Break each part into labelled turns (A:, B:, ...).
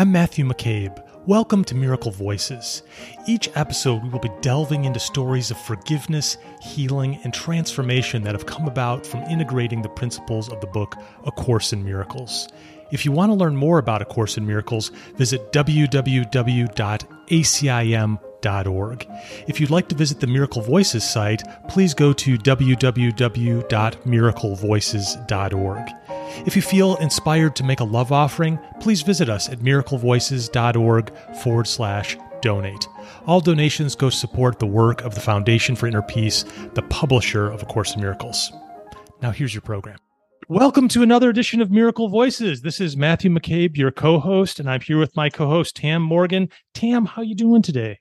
A: I'm Matthew McCabe. Welcome to Miracle Voices. Each episode, we will be delving into stories of forgiveness, healing, and transformation that have come about from integrating the principles of the book A Course in Miracles. If you want to learn more about A Course in Miracles, visit www.acim.org. If you'd like to visit the Miracle Voices site, please go to www.miraclevoices.org. If you feel inspired to make a love offering, please visit us at miraclevoices.org forward slash donate. All donations go support the work of the Foundation for Inner Peace, the publisher of A Course in Miracles. Now here's your program. Welcome to another edition of Miracle Voices. This is Matthew McCabe, your co-host, and I'm here with my co-host Tam Morgan. Tam, how are you doing today?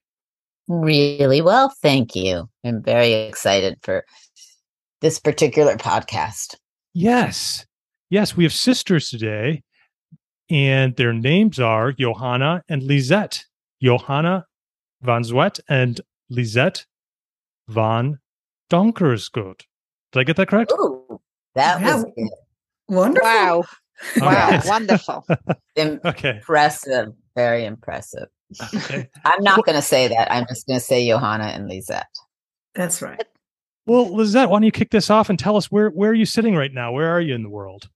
B: Really well, thank you. I'm very excited for this particular podcast.
A: Yes. Yes, we have sisters today, and their names are Johanna and Lisette. Johanna van Zwet and Lisette van Donkersgoed. Did I get that correct?
B: Ooh, that
C: Yeah.
B: was good.
C: Wonderful.
D: Wow. Wow.
A: right.
D: Wonderful.
A: Okay.
B: impressive, very impressive.
A: Okay.
B: I'm not going to say that. I'm just going to say Johanna and Lisette.
C: That's right.
A: Well, Lisette, why don't you kick this off and tell us where where are you sitting right now? Where are you in the world?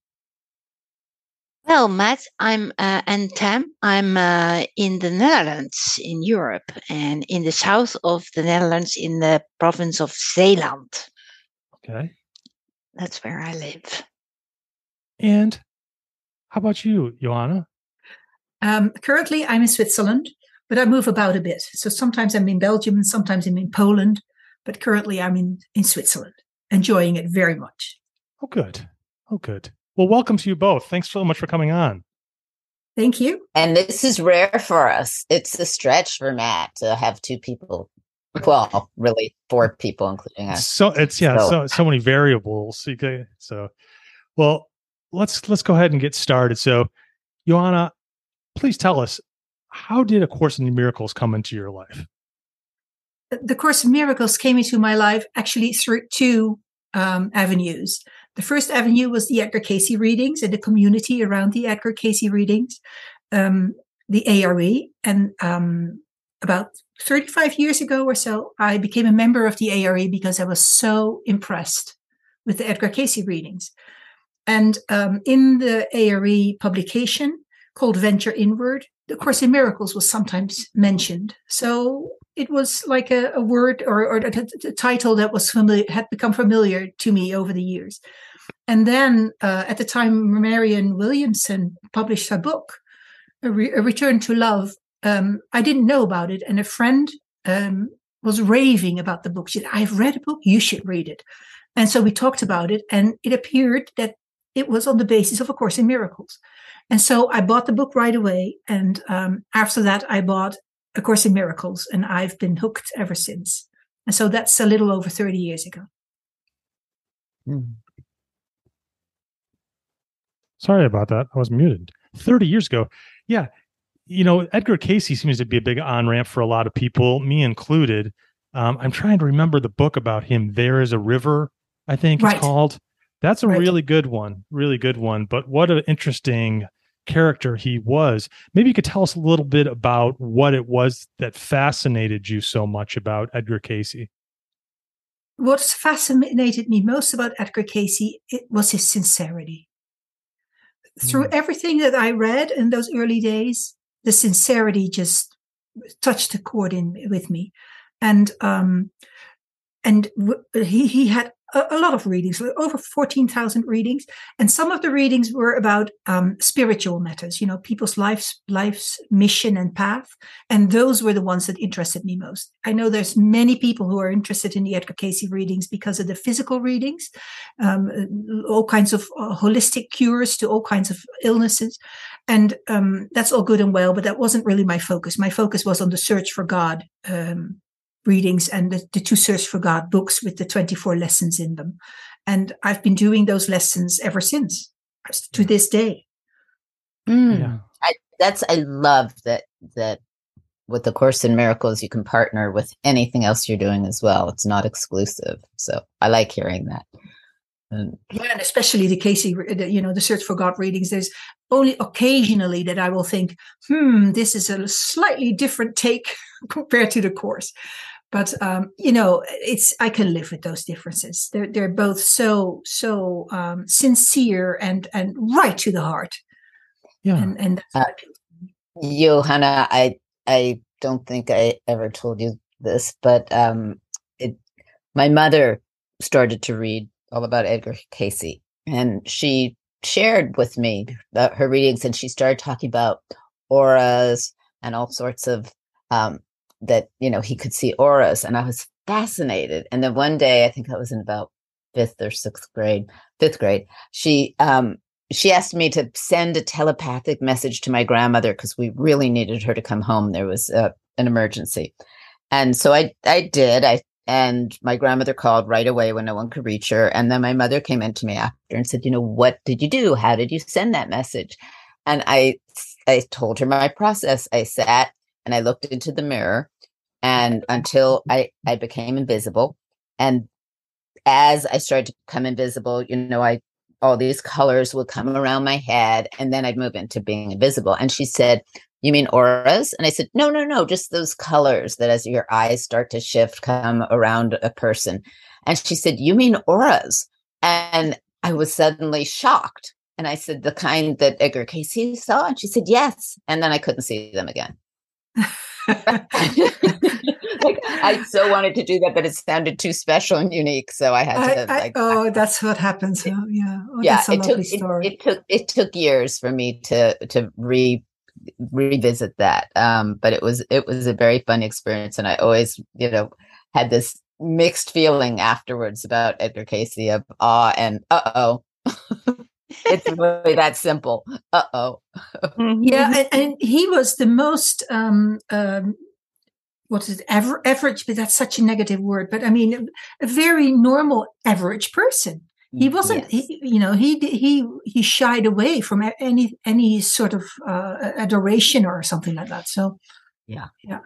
D: Well, Matt, I'm uh, and Tam. I'm uh, in the Netherlands, in Europe, and in the south of the Netherlands, in the province of Zeeland.
A: Okay.
D: That's where I live.
A: And how about you, Johanna?
C: Um, currently, I'm in Switzerland, but I move about a bit. So sometimes I'm in Belgium and sometimes I'm in Poland. But currently, I'm in, in Switzerland, enjoying it very much.
A: Oh, good. Oh, good. Well, welcome to you both. Thanks so much for coming on.
C: Thank you.
B: And this is rare for us. It's a stretch for Matt to have two people. Well, really, four people, including us.
A: So it's yeah,
B: So-
A: so so many variables. You ca- So, well, let's let's go ahead and get started. So, Johanna, please tell us how did a Course in Miracles come into your life?
C: The Course in Miracles came into my life actually through two um, avenues. The first avenue was the Edgar Cayce readings and the community around the Edgar Cayce readings, um, the ARE. And um, about 35 years ago or so, I became a member of the ARE because I was so impressed with the Edgar Cayce readings. And um, in the ARE publication called Venture Inward, the Course in Miracles was sometimes mentioned. So it was like a, a word or, or a, t- t- title that was familiar, had become familiar to me over the years. And then uh, at the time, Marianne Williamson published her book, A, Re- a Return to Love. Um, I didn't know about it, and a friend um, was raving about the book. She said, "I've read a book. You should read it." And so we talked about it, and it appeared that it was on the basis of A Course in Miracles. And so I bought the book right away. And um, after that, I bought A Course in Miracles, and I've been hooked ever since. And so that's a little over 30 years ago.
B: Mm.
A: Sorry about that. I was muted. 30 years ago. Yeah. You know, Edgar Cayce seems to be a big on ramp for a lot of people, me included. Um, I'm trying to remember the book about him. There is a river, I think
C: Right.
A: it's called. That's a
C: Right.
A: really good one. Really good one. But what an interesting character he was. Maybe you could tell us a little bit about what it was that fascinated you so much about Edgar Cayce.
C: What's fascinated me most about Edgar Cayce it was his sincerity. Through
A: Mm.
C: everything that I read in those early days, the sincerity just touched a chord in with me, and um, and w- he he had a, a lot of readings, over fourteen thousand readings, and some of the readings were about um, spiritual matters, you know, people's lives life's mission and path, and those were the ones that interested me most. I know there's many people who are interested in the Edgar Cayce readings because of the physical readings, um, all kinds of uh, holistic cures to all kinds of illnesses, and um, that's all good and well. But that wasn't really my focus. My focus was on the search for God um, readings and the, the two search for God books with the 24 lessons in them, and I've been doing those lessons ever since to this day.
B: Mm.
A: Yeah.
B: I, that's I love that that with the Course in Miracles you can partner with anything else you're doing as well. It's not exclusive. So I like hearing that. And
C: yeah, and especially the Cayce, the, you know, the Search for God readings. There's only occasionally that I will think, hmm, this is a slightly different take compared to the course. But um, you know, it's I can live with those differences. They're they're both so so um, sincere and and right to the heart.
A: Yeah,
C: and and
B: uh, Johanna, I I don't think I ever told you this, but um, it my mother started to read all about Edgar Cayce, and she shared with me her readings, and she started talking about auras and all sorts of um, that you know he could see auras, and I was fascinated. And then one day, I think I was in about fifth or sixth grade, fifth grade, she um, she asked me to send a telepathic message to my grandmother because we really needed her to come home. There was uh, an emergency, and so I I did. I and my grandmother called right away when no one could reach her. And then my mother came in to me after and said, you know, what did you do? How did you send that message? And I, I told her my process. I sat and I looked into the mirror and until I, I became invisible. And as I started to become invisible, you know, I, all these colors would come around my head and then I'd move into being invisible. And she said, you mean auras? And I said, no, no, no, just those colors that as your eyes start to shift come around a person. And she said, you mean auras? And I was suddenly shocked. And I said, the kind that Edgar Cayce saw? And she said, yes. And then I couldn't see them again. like, I so wanted to do that, but it sounded too special and unique. So I had to.
C: I,
B: like,
C: oh, that's what happens. It, yeah. Oh,
B: yeah. it took, it, it, took, it took years for me to, to re revisit that. Um, but it was it was a very fun experience, and I always you know had this mixed feeling afterwards about Edgar Cayce of awe and uh oh. it's really that simple. Uh oh.
C: yeah, and, and, he was the most um, um, what is it, aver- average? But that's such a negative word. But I mean, a very normal average person he wasn't yes. he, you know he he he shied away from any any sort of uh, adoration or something like that so
B: yeah
C: yeah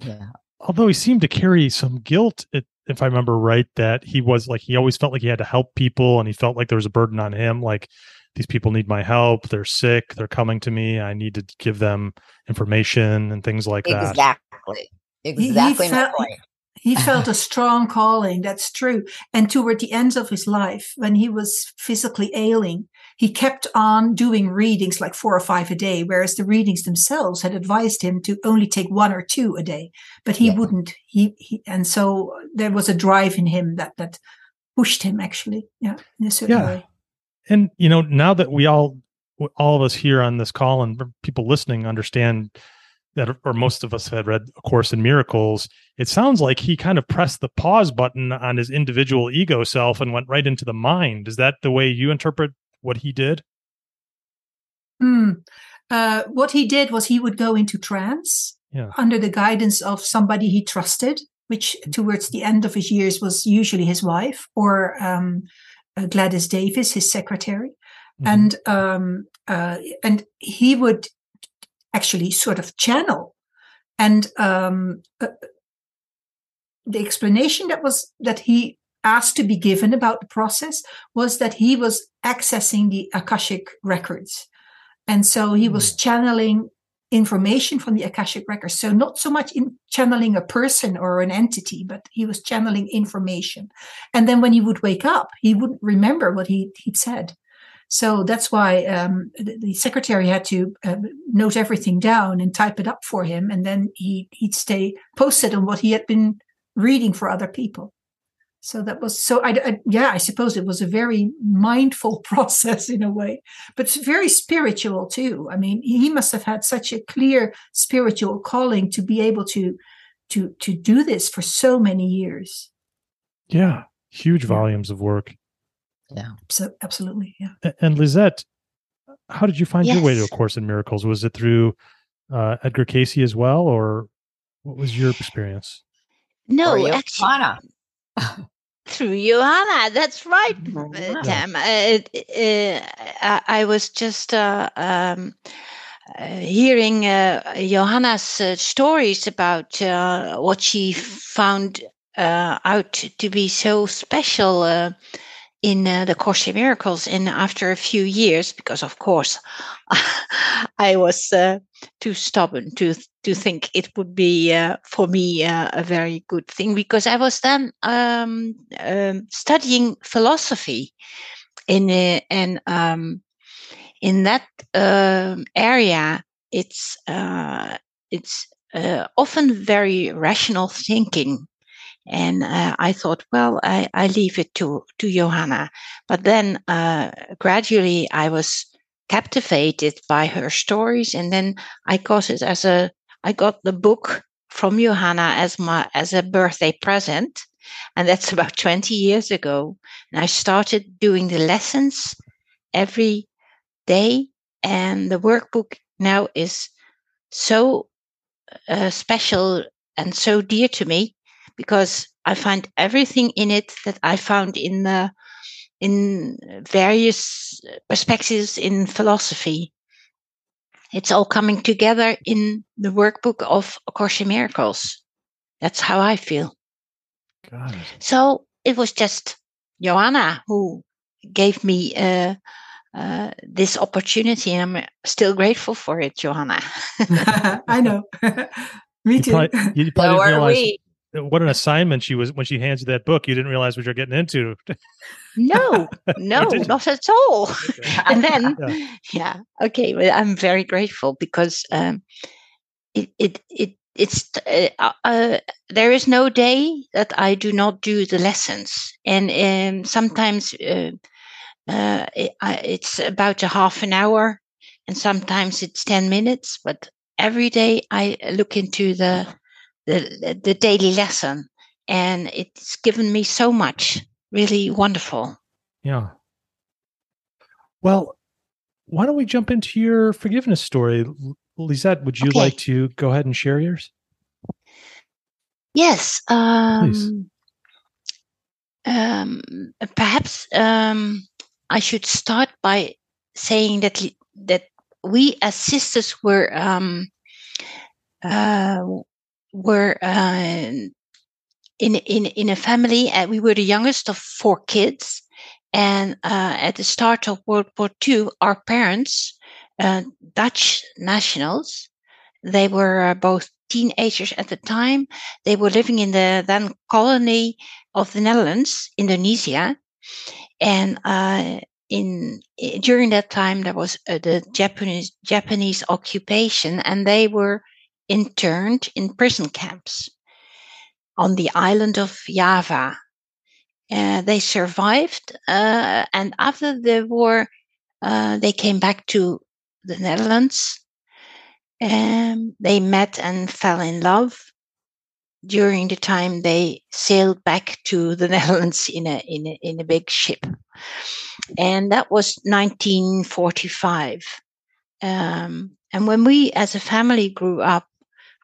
B: yeah
A: although he seemed to carry some guilt if i remember right that he was like he always felt like he had to help people and he felt like there was a burden on him like these people need my help. They're sick. They're coming to me. I need to give them information and things like
B: exactly.
A: that
B: exactly exactly my point.
C: he felt a strong calling, that's true. And toward the end of his life, when he was physically ailing, he kept on doing readings like four or five a day, whereas the readings themselves had advised him to only take one or two a day. But he yeah. wouldn't. He, he and so there was a drive in him that that pushed him actually, yeah, in a certain yeah. way.
A: And you know, now that we all all of us here on this call and people listening understand that or most of us had read a course in miracles it sounds like he kind of pressed the pause button on his individual ego self and went right into the mind is that the way you interpret what he did
C: hmm. Uh, what he did was he would go into trance
A: yeah.
C: under the guidance of somebody he trusted which towards the end of his years was usually his wife or um, uh, gladys davis his secretary mm-hmm. and um, uh, and he would actually sort of channel. And um, uh, the explanation that was that he asked to be given about the process was that he was accessing the akashic records, and so he was hmm. channeling information from the akashic records. So not so much in channeling a person or an entity, but he was channeling information. And then when he would wake up, he wouldn't remember what he he'd said. So that's why um, the, the, secretary had to uh, note everything down and type it up for him, and then he he'd stay posted on what he had been reading for other people. So that was so. I, I yeah, I suppose it was a very mindful process in a way, but very spiritual too. I mean, he must have had such a clear spiritual calling to be able to to to do this for so many years.
A: Yeah, huge volumes of work.
B: Yeah.
C: So, absolutely. Yeah.
A: And Lisette, how did you find yes. your way to A Course in Miracles? Was it through uh, Edgar Cayce as well, or what was your experience?
D: No, actually, through Johanna. That's right, mm-hmm. Tam. Uh, uh, I was just uh, um, uh, hearing uh, Johanna's stories about what she found out to be so special in uh, the Course in Miracles. And after a few years, because of course I was uh, too stubborn to to think it would be uh, for me uh, a very good thing, because I was then um, um, studying philosophy in and um, in that um, area, it's uh, it's uh, often very rational thinking and uh, I thought, well, I, I leave it to to Johanna. But then uh, gradually, I was captivated by her stories, and then I got it as a I got the book from Johanna as my as a birthday present, and that's about twenty years ago. And I started doing the lessons every day, and the workbook now is so uh, special and so dear to me because I find everything in it that I found in the in various perspectives in philosophy. It's all coming together in the workbook of A Course in Miracles. That's how I feel. Got it. So it was just Johanna who gave me uh, uh, this opportunity, and I'm still grateful for it, Johanna.
C: I know. me too.
A: You probably, you probably so realize, we what an assignment she was when she hands you that book. You didn't realize what you're getting into.
D: no, no, not at all. Okay. and then, yeah. yeah. okay. Well, I'm very grateful because um, it, it, it, it's uh, uh, there is no day that I do not do the lessons, and um, sometimes uh, uh it, it's about a half an hour, and sometimes it's ten minutes. But every day I look into the the, the daily lesson. And it's given me so much, really wonderful.
A: Yeah. Well, why don't we jump into your forgiveness story? Lisette, would you okay. like to go ahead and share yours?
D: Yes. Um, um, perhaps um, I should start by saying that that we as sisters were um, uh, were uh, in in in a family, and we were the youngest of four kids. And uh, at the start of World War II, our parents, uh, Dutch nationals, they were uh, both teenagers at the time. They were living in the then colony of the Netherlands, Indonesia, and uh, in during that time there was uh, the Japanese Japanese occupation, and they were interned in prison camps on the island of Java. Uh, they survived, uh, and after the war, uh, they came back to the Netherlands. And they met and fell in love. During the time they sailed back to the Netherlands in a in a, in a big ship, and that was 1945. Um, and when we, as a family, grew up,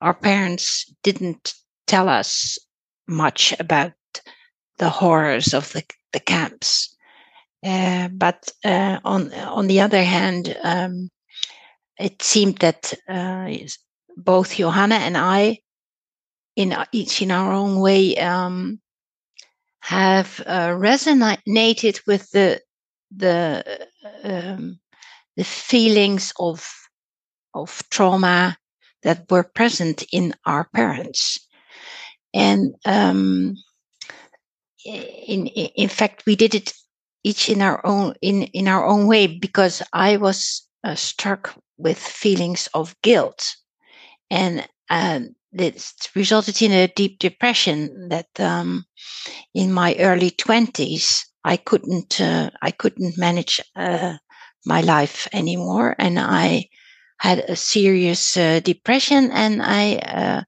D: our parents didn't tell us much about the horrors of the, the camps. Uh, but uh, on on the other hand, um, it seemed that uh, both Johanna and I, in each in our own way, um, have uh, resonated with the the um, the feelings of of trauma that were present in our parents. And um, in, in fact, we did it each in our own in, in our own way because I was uh, struck with feelings of guilt, and uh, it resulted in a deep depression that um, in my early twenties I couldn't uh, I couldn't manage uh, my life anymore, and I had a serious uh, depression, and I uh,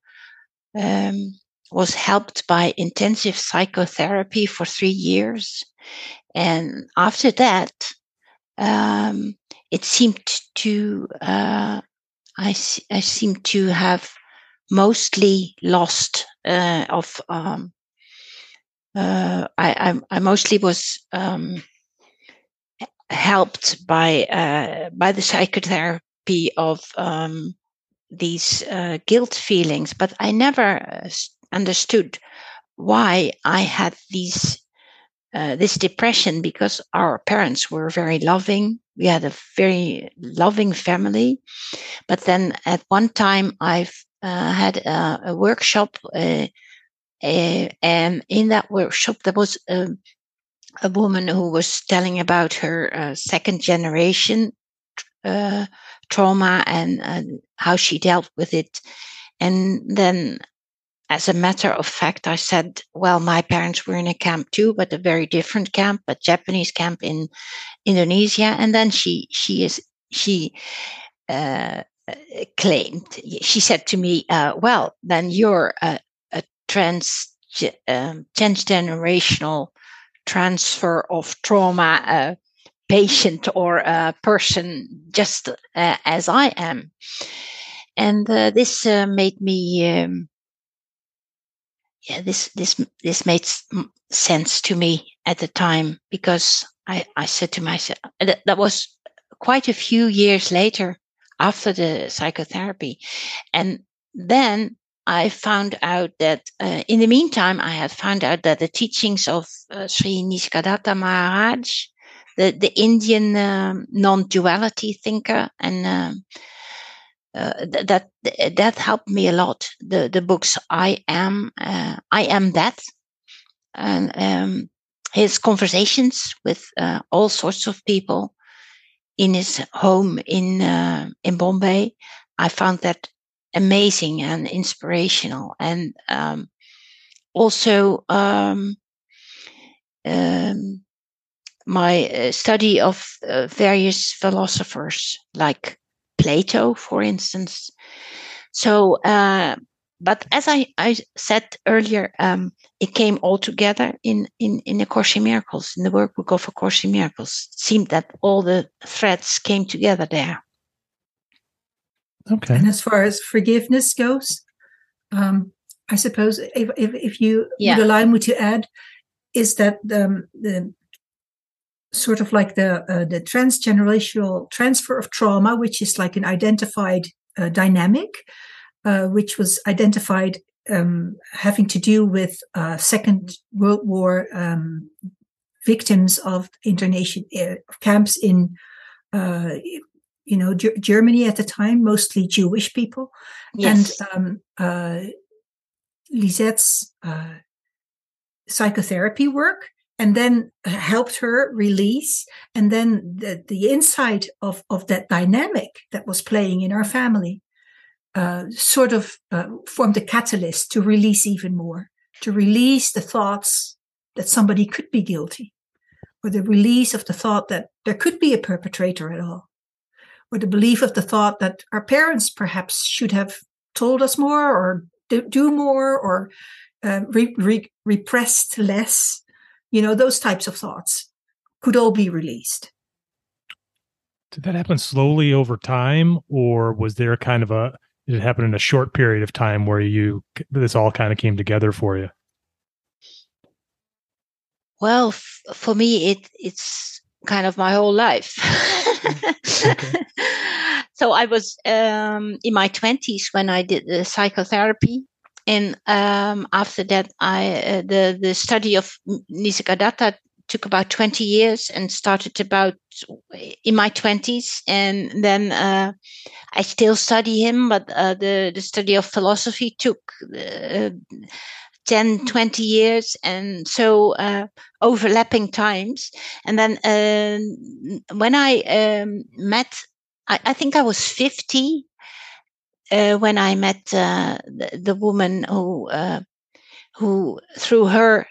D: um, was helped by intensive psychotherapy for three years. And after that, um, it seemed to uh, I, I seemed to have mostly lost uh, of um, uh, I, I, I mostly was um, helped by uh, by the psychotherapy of um, these uh, guilt feelings, but I never uh, understood why I had these uh, this depression because our parents were very loving. We had a very loving family. But then at one time, I've uh, had a, a workshop, uh, and in that workshop, there was a, a, woman who was telling about her uh, second generation uh, trauma and how she dealt with it. And then as a matter of fact, I said, well, my parents were in a camp too, but a very different camp, a Japanese camp in Indonesia. And then she, she is, she, uh, claimed, she said to me, uh, well, then you're a, a trans, um, transgenerational transfer of trauma uh, patient or a person just uh, as I am. And uh, this uh, made me um, yeah, this this this made sense to me at the time because I I said to myself that, that was quite a few years later after the psychotherapy, and then I found out that uh, in the meantime I had found out that the teachings of uh, Sri Nisargadatta Maharaj, the the Indian um, non-duality thinker, and um, uh, that that helped me a lot. The the books I am uh, I am that, and um, his conversations with uh, all sorts of people in his home in uh, in Bombay. I found that amazing and inspirational, and um, also um, um, my uh, study of uh, various philosophers like Plato, for instance. So, uh, but as I, I said earlier, um, it came all together in, in, in the Course in Miracles, in the workbook of A Course in Miracles. It seemed that all the threads came together there.
C: Okay. And as far as forgiveness goes, um, I suppose if, if, if you yeah. would allow me to add, is that the, the sort of like the uh, the transgenerational transfer of trauma, which is like an identified uh, dynamic, uh, which was identified um, having to do with uh, Second World War um, victims of internation uh, camps in. Uh, you know, G- Germany at the time, mostly Jewish people, yes. and um, Lisette's psychotherapy work and then helped her release and then the, the insight of, of that dynamic that was playing in our family uh, sort of uh, formed a catalyst to release even more to release the thoughts that somebody could be guilty or the release of the thought that there could be a perpetrator at all or the belief of the thought that our parents perhaps should have told us more or do, do more or uh, re- re- repressed less you know, those types of thoughts could all be released.
A: Did that happen slowly over time, or was there kind of a did it happen in a short period of time where you this all kind of came together for you?
D: Well, f- for me, it it's kind of my whole life. so I was um, in my twenties when I did the psychotherapy, and um, after that, I uh, the the study of Nisargadatta took about 20 years and started about in my 20s and then uh, i still study him but uh, the, the study of philosophy took uh, 10 20 years. And so uh, overlapping times. And then uh, when i um, met I, I, think i was 50 uh, when I met uh, the, the, woman who uh, who through her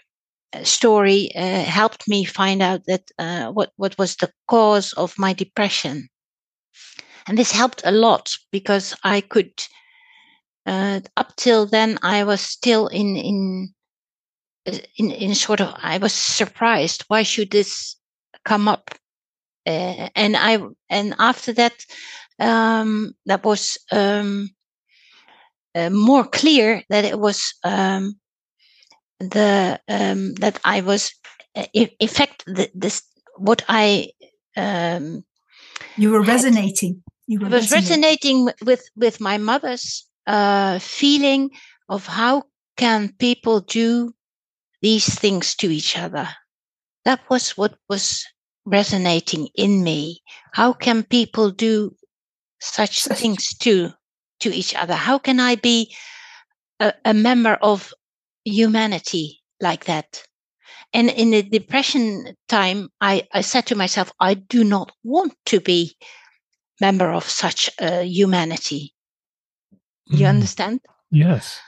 D: uh, story uh, helped me find out that uh, what what was the cause of my depression, and this helped a lot because I could. up till then, I was still in in in in sort of. I was surprised. Why should this come up? and I and after that, um, that was um, uh, more clear that it was um, the um, that I was uh, in, in fact the, this what I um,
C: you were resonating. You
D: were was resonating. resonating with with my mother's uh, feeling of how can people do these things to each other that was what was resonating in me. How can people do such things to to each other? How can I be a, a member of humanity like that? And in the depression time, I, I said to myself, I do not want to be member of such a humanity. You mm. understand?
A: Yes.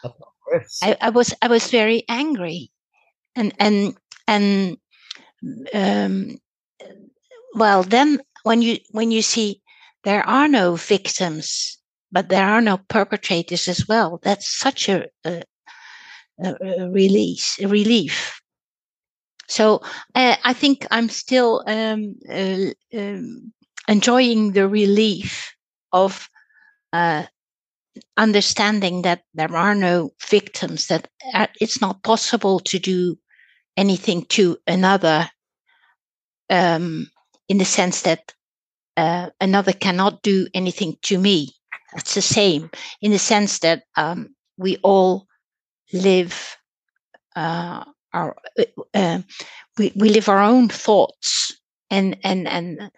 D: I, I, was I was very angry, and and and um, well, then when you when you see there are no victims, but there are no perpetrators as well, that's such a, a, a release, a relief. So uh, I think I'm still um, uh, um, enjoying the relief of uh, understanding that there are no victims, that uh, it's not possible to do anything to another um, in the sense that uh, another cannot do anything to me. It's the same in the sense that um, we all live uh, our uh, uh we, we live our own thoughts and and and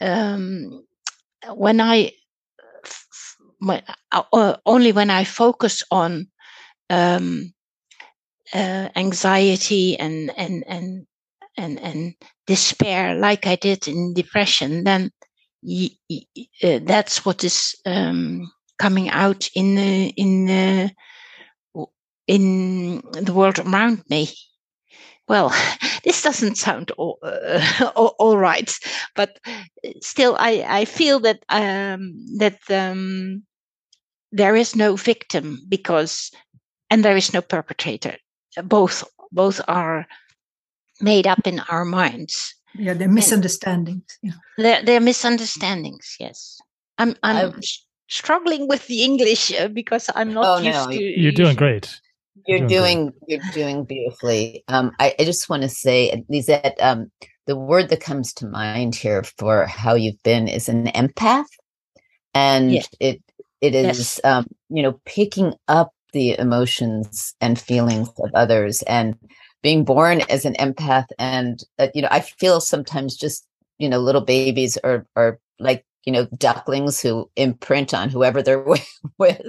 D: um, when I when, uh, only when I focus on um, uh, anxiety and and and and and despair, like I did in depression, then that's what is um, coming out in the in the in the world around me. Well, this doesn't sound all, uh, all right, but still, I, I feel that um, that um, there is no victim because, and there is no perpetrator. Both both are made up in our minds.
C: Yeah, they're misunderstandings. Yeah.
D: They're, they're misunderstandings. Yes, I'm I'm I, struggling with the English uh, because I'm not oh, used no, to.
A: You're doing great.
B: You're, doing, you're doing beautifully. Um, I, I just want to say, Lisette, um, the word that comes to mind here for how you've been is an empath, and yes. it it is yes. um, you know picking up the emotions and feelings of others and being born as an empath and uh, you know i feel sometimes just you know little babies are are like you know ducklings who imprint on whoever they're with, with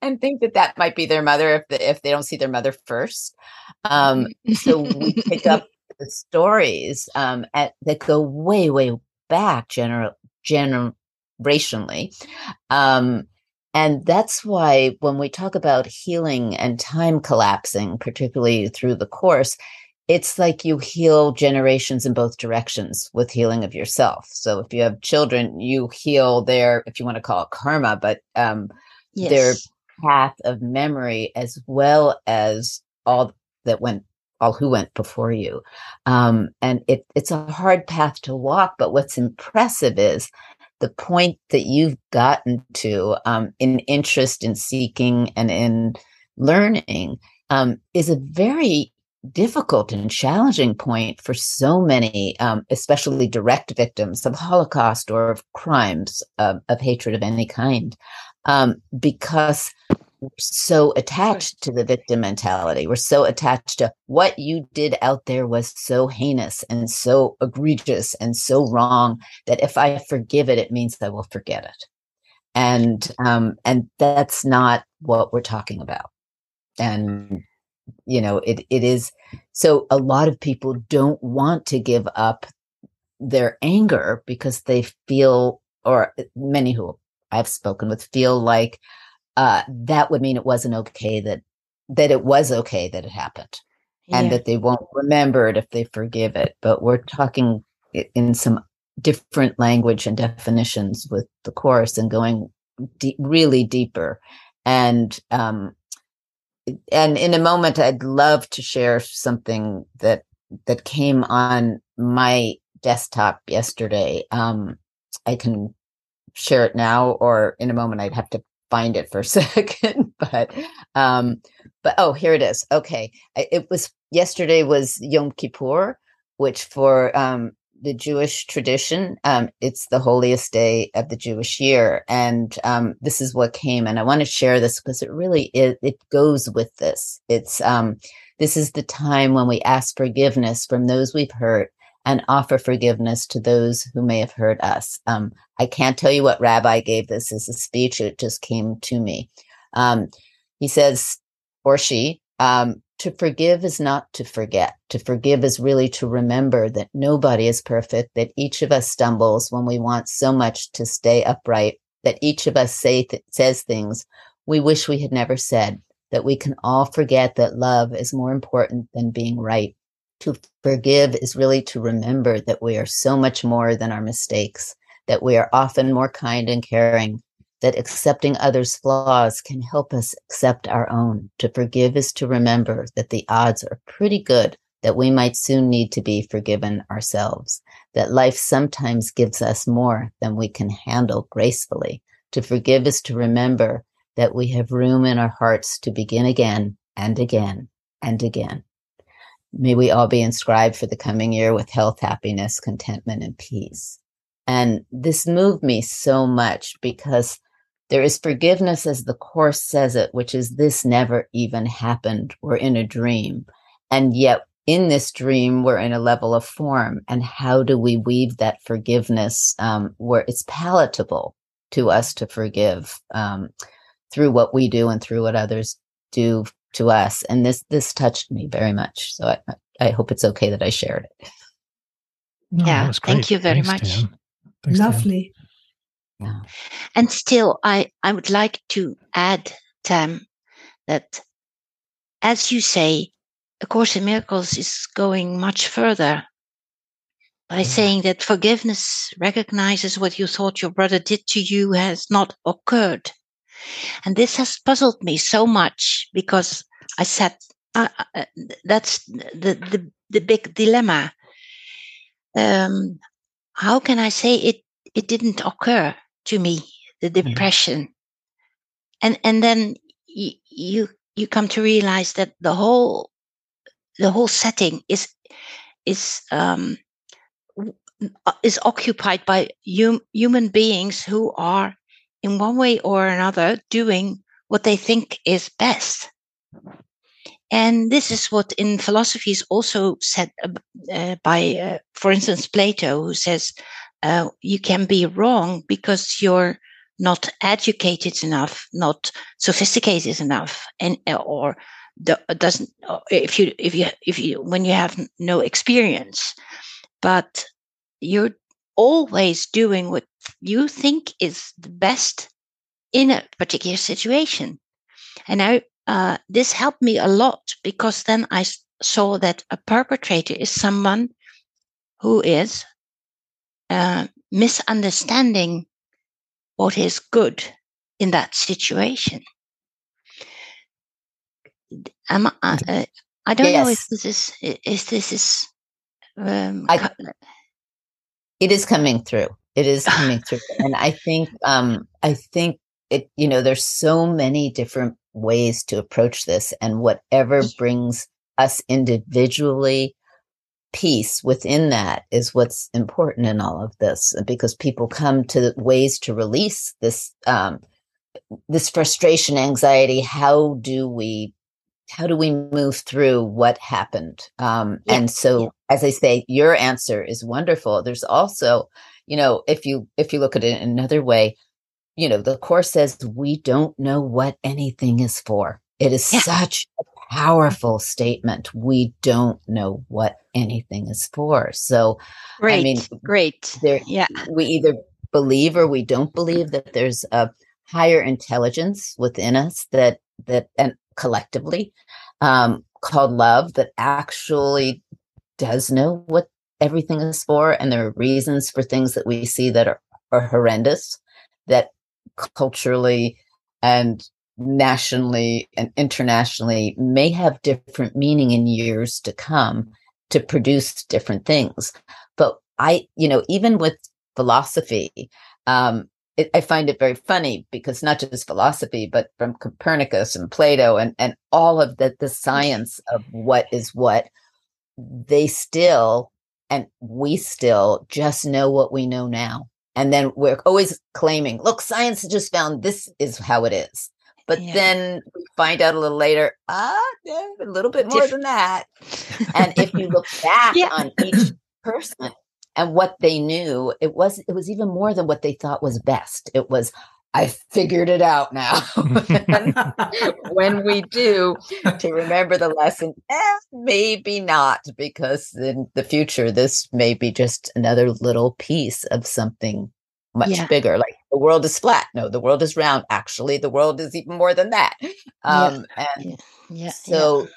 B: and think that that might be their mother if the, if they don't see their mother first. Um so we pick up the stories um at, that go way way back general generationally. Um and that's why when we talk about healing and time collapsing, particularly through the course, it's like you heal generations in both directions with healing of yourself. So if you have children, you heal their, if you want to call it karma, but um, yes. their path of memory as well as all that went all who went before you um, and it, it's a hard path to walk but what's impressive is the point that you've gotten to um, in interest in seeking and in learning um, is a very difficult and challenging point for so many, um, especially direct victims of Holocaust or of crimes of hatred of any kind, um, because we're so attached to the victim mentality. We're so attached to what you did out there was so heinous and so egregious and so wrong that if I forgive it, it means I will forget it. And um, and that's not what we're talking about. And you know, it it is so a lot of people don't want to give up their anger because they feel or many who I've spoken with feel like uh, that would mean it wasn't okay that that it was okay that it happened yeah. and that they won't remember it if they forgive it but we're talking in some different language and definitions with the course and going really deeper and um and in a moment i'd love to share something that that came on my desktop yesterday um i can share it now or in a moment i'd have to find it for a second but um but oh here it is. Okay. It was yesterday was yom kippur which for um the jewish tradition um it's the holiest day of the jewish year. And um this is what came and i want to share this because it really is it goes with this. It's um this is the time when we ask forgiveness from those we've hurt and offer forgiveness to those who may have hurt us. Um, I can't tell you what rabbi gave this as a speech. It just came to me. Um, he says, or she, um, to forgive is not to forget. To forgive is really to remember that nobody is perfect, that each of us stumbles when we want so much to stay upright, that each of us say th- says things we wish we had never said, that we can all forget that love is more important than being right. To forgive is really to remember that we are so much more than our mistakes, that we are often more kind and caring, that accepting others' flaws can help us accept our own. To forgive is to remember that the odds are pretty good that we might soon need to be forgiven ourselves, that life sometimes gives us more than we can handle gracefully. To forgive is to remember that we have room in our hearts to begin again and again and again. May we all be inscribed for the coming year with health, happiness, contentment, and peace. And this moved me so much because there is forgiveness as the Course says it, which is this never even happened. We're in a dream. And yet, in this dream, we're in a level of form. And how do we weave that forgiveness um, where it's palatable to us to forgive um, through what we do and through what others do to us? And this this touched me very much. So I, I hope it's okay that I shared it.
D: No, yeah, thank you very Thanks, much.
C: Thanks, Lovely.
D: Yeah. And still, I, I would like to add, Tam, that as you say, A Course in Miracles is going much further by yeah. saying that forgiveness recognizes what you thought your brother did to you has not occurred. And this has puzzled me so much because I said, uh, uh, that's the, the, the big dilemma. Um, how can I say it, it didn't occur? to me the depression mm. and and then you, you you come to realize that the whole the whole setting is is um uh, is occupied by hum, human beings who are in one way or another doing what they think is best. And this is what in philosophy is also said uh, by uh, for instance plato who says uh, you can be wrong because you're not educated enough, not sophisticated enough, and uh, or doesn't uh, if you if you if you when you have no experience, but you're always doing what you think is the best in a particular situation, and I uh, this helped me a lot because then I saw that a perpetrator is someone who is uh, misunderstanding what is good in that situation. Am I, uh, I don't yes. know if this is if this is. Um, I,
B: it is coming through. It is coming through, and I think um, I think it. You know, there's so many different ways to approach this, and whatever brings us individually peace within that is what's important in all of this because people come to ways to release this um, this frustration anxiety how do we how do we move through what happened um, yeah. and so yeah. as i say your answer is wonderful there's also you know if you if you look at it another way you know the course says we don't know what anything is for it is yeah. such a powerful statement. We don't know what anything is for. So,
D: great, I mean, great.
B: There, yeah. We either believe or we don't believe that there's a higher intelligence within us that that and collectively um, called love that actually does know what everything is for, and there are reasons for things that we see that are, are horrendous that culturally and nationally and internationally may have different meaning in years to come to produce different things. But I, you know, even with philosophy, um, it, I find it very funny because not just philosophy, but from Copernicus and Plato and, and all of the, the science of what is what, they still and we still just know what we know now. And then we're always claiming, look, science just found this is how it is. But yeah. then we find out a little later, ah, a little bit more than that. and if you look back yeah. on each person and what they knew it was it was even more than what they thought was best it was i figured it out now when we do to remember the lesson eh, maybe not because in the future this may be just another little piece of something much yeah. bigger like the world is flat no the world is round actually the world is even more than that um
D: yeah.
B: and
D: yeah. yeah.
B: so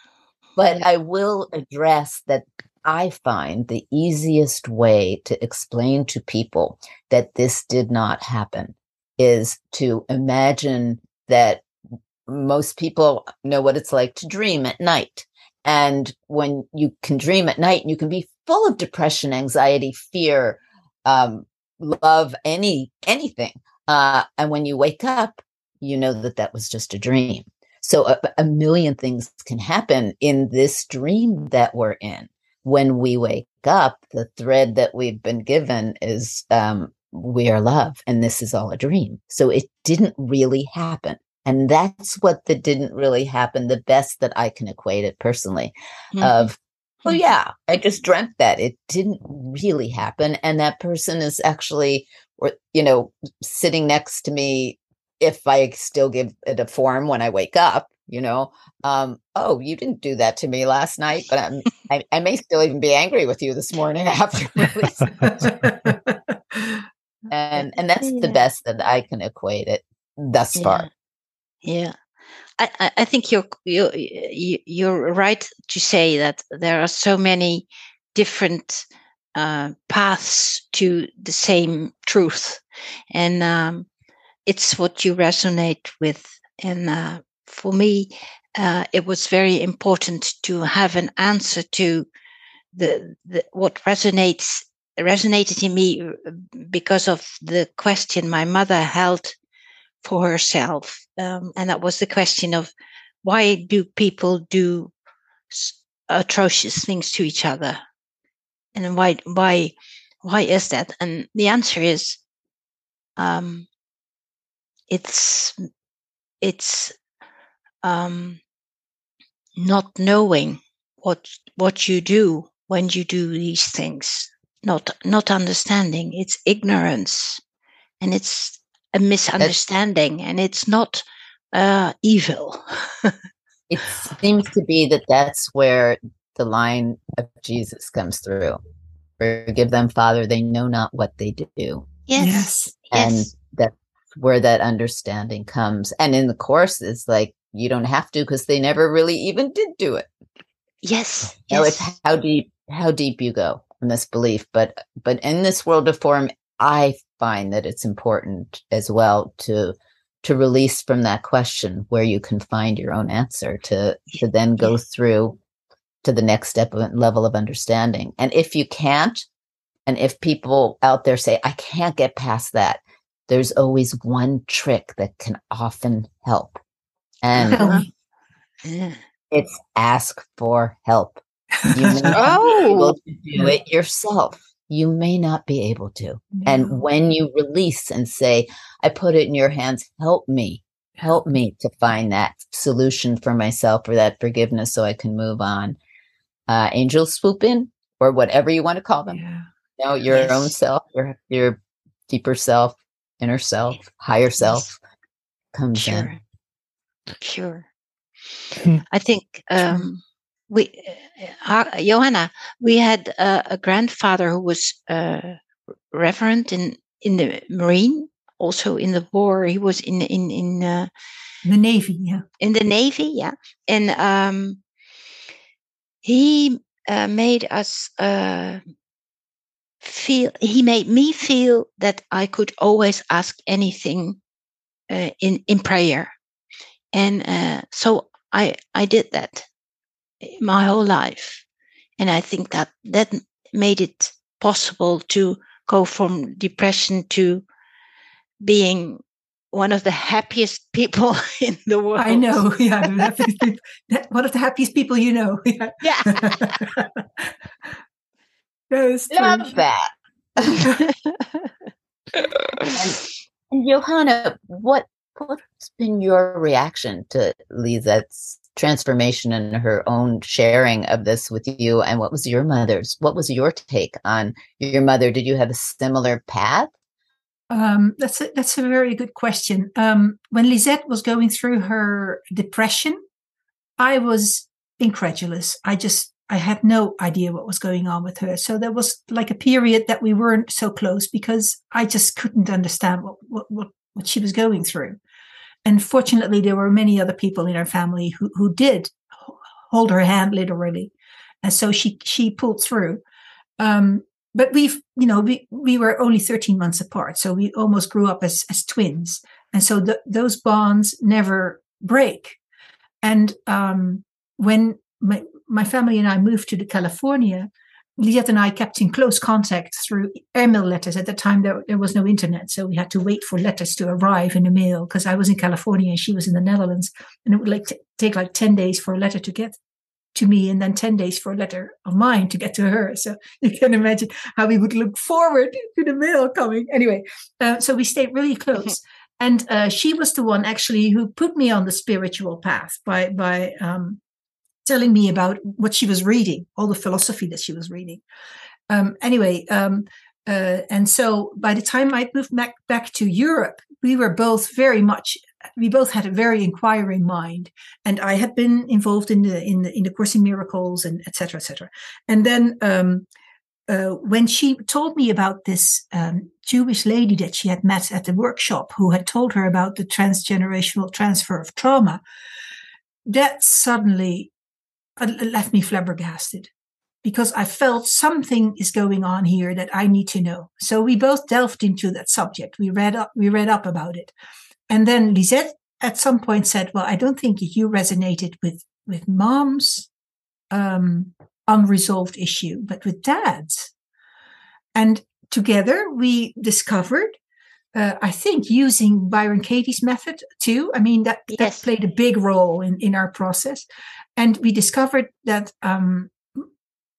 B: but i will address that I find the easiest way to explain to people that this did not happen is to imagine that most people know what it's like to dream at night. And when you can dream at night, you can be full of depression, anxiety, fear, um, love, any anything. Uh, and when you wake up, you know that that was just a dream. So a, a million things can happen in this dream that we're in when we wake up, the thread that we've been given is um, we are love and this is all a dream. So it didn't really happen. And that's what the didn't really happen, the best that I can equate it personally mm-hmm. of, oh mm-hmm. yeah, I just dreamt that. It didn't really happen. And that person is actually, or, you know, sitting next to me if I still give it a form when I wake up, you know, um, oh, you didn't do that to me last night, but I'm, I, I may still even be angry with you this morning after and and that's yeah. the best that I can equate it thus
D: yeah.
B: far.
D: Yeah. I, I think you're you you're right to say that there are so many different uh, paths to the same truth, and um, it's what you resonate with. And uh, for me, uh, it was very important to have an answer to the, the what resonates resonated in me uh, because of the question my mother held for herself, um, and that was the question of why do people do atrocious things to each other, and why why why is that? And the answer is, um, it's it's um, not knowing what what you do when you do these things not not understanding. It's ignorance and it's a misunderstanding and it's not uh, evil.
B: It seems to be that that's where the line of jesus comes through. Forgive them father they know not what they do.
D: Yes yes.
B: And that's where that understanding comes. And in the course it's like you don't have to because they never really even did do it.
D: Yes.
B: Know, it's how deep how deep you go in this belief. But but in this world of form, I find that it's important as well to to release from that question where you can find your own answer to to then go through to the next step of level of understanding. And if you can't, and if people out there say, I can't get past that, there's always one trick that can often help. And it's ask for help. You may not be able to do it yourself. You may not be able to. And when you release and say, I put it in your hands, help me, help me to find that solution for myself or that forgiveness so I can move on. Uh, angels swoop in or whatever you want to call them.
C: Yeah.
B: You know, your yes. own self, your, your deeper self, inner self, higher self comes sure. in.
D: Sure. Hmm. I think um, we, uh, uh, Johanna, we had uh, a grandfather who was uh, reverend in in the marine, also in the war. He was in in in uh,
C: the navy, yeah.
D: In the navy, yeah, and um, he uh, made us feel. He made me feel that I could always ask anything in in prayer and uh, so I I did that my whole life, and I think that that made it possible to go from depression to being one of the happiest people in the world.
C: I know, yeah, one of the happiest people you know.
D: Yeah, yeah.
B: Love that. and, and Johanna, what what's been your reaction to Lisette's transformation and her own sharing of this with you. And what was your mother's? What was your take on your mother? Did you have a similar path?
C: Um, that's a, that's a very good question. Um, when Lisette was going through her depression, I was incredulous. I just I had no idea what was going on with her. So there was like a period that we weren't so close because I just couldn't understand what what what, what she was going through. And fortunately, there were many other people in our family who who did hold her hand literally, and so she she pulled through. Um, but we've you know we we were only 13 months apart. So we almost grew up as as twins. And so the, those bonds never break. And um, when my, my family and i moved to california Lisette and I kept in close contact through airmail letters. At the time, there, there was no internet, so we had to wait for letters to arrive in the mail because I was in California and she was in the Netherlands, and it would like t- take like ten days for a letter to get to me and then 10 days for a letter of mine to get to her. So you can imagine how we would look forward to the mail coming. Anyway, uh, so we stayed really close. and uh, she was the one actually who put me on the spiritual path by, by um, telling me about what she was reading, all the philosophy that she was reading. Um, anyway, um, uh, and so by the time I moved back, back to Europe, we were both very much we both had a very inquiring mind and i had been involved in the in the in the course in miracles and etc etc and then um, uh, when she told me about this um, Jewish lady that she had met at the workshop who had told her about the transgenerational transfer of trauma, that suddenly uh, left me flabbergasted because I felt something is going on here that I need to know. So we both delved into that subject. We read up, we read up about it. And then Lisette at some point said, well, I don't think you resonated with, with mom's um, unresolved issue, but with dad's. And together we discovered, uh, I think, using Byron Katie's method too. I mean, that, yes. that played a big role in, in our process. And we discovered that um,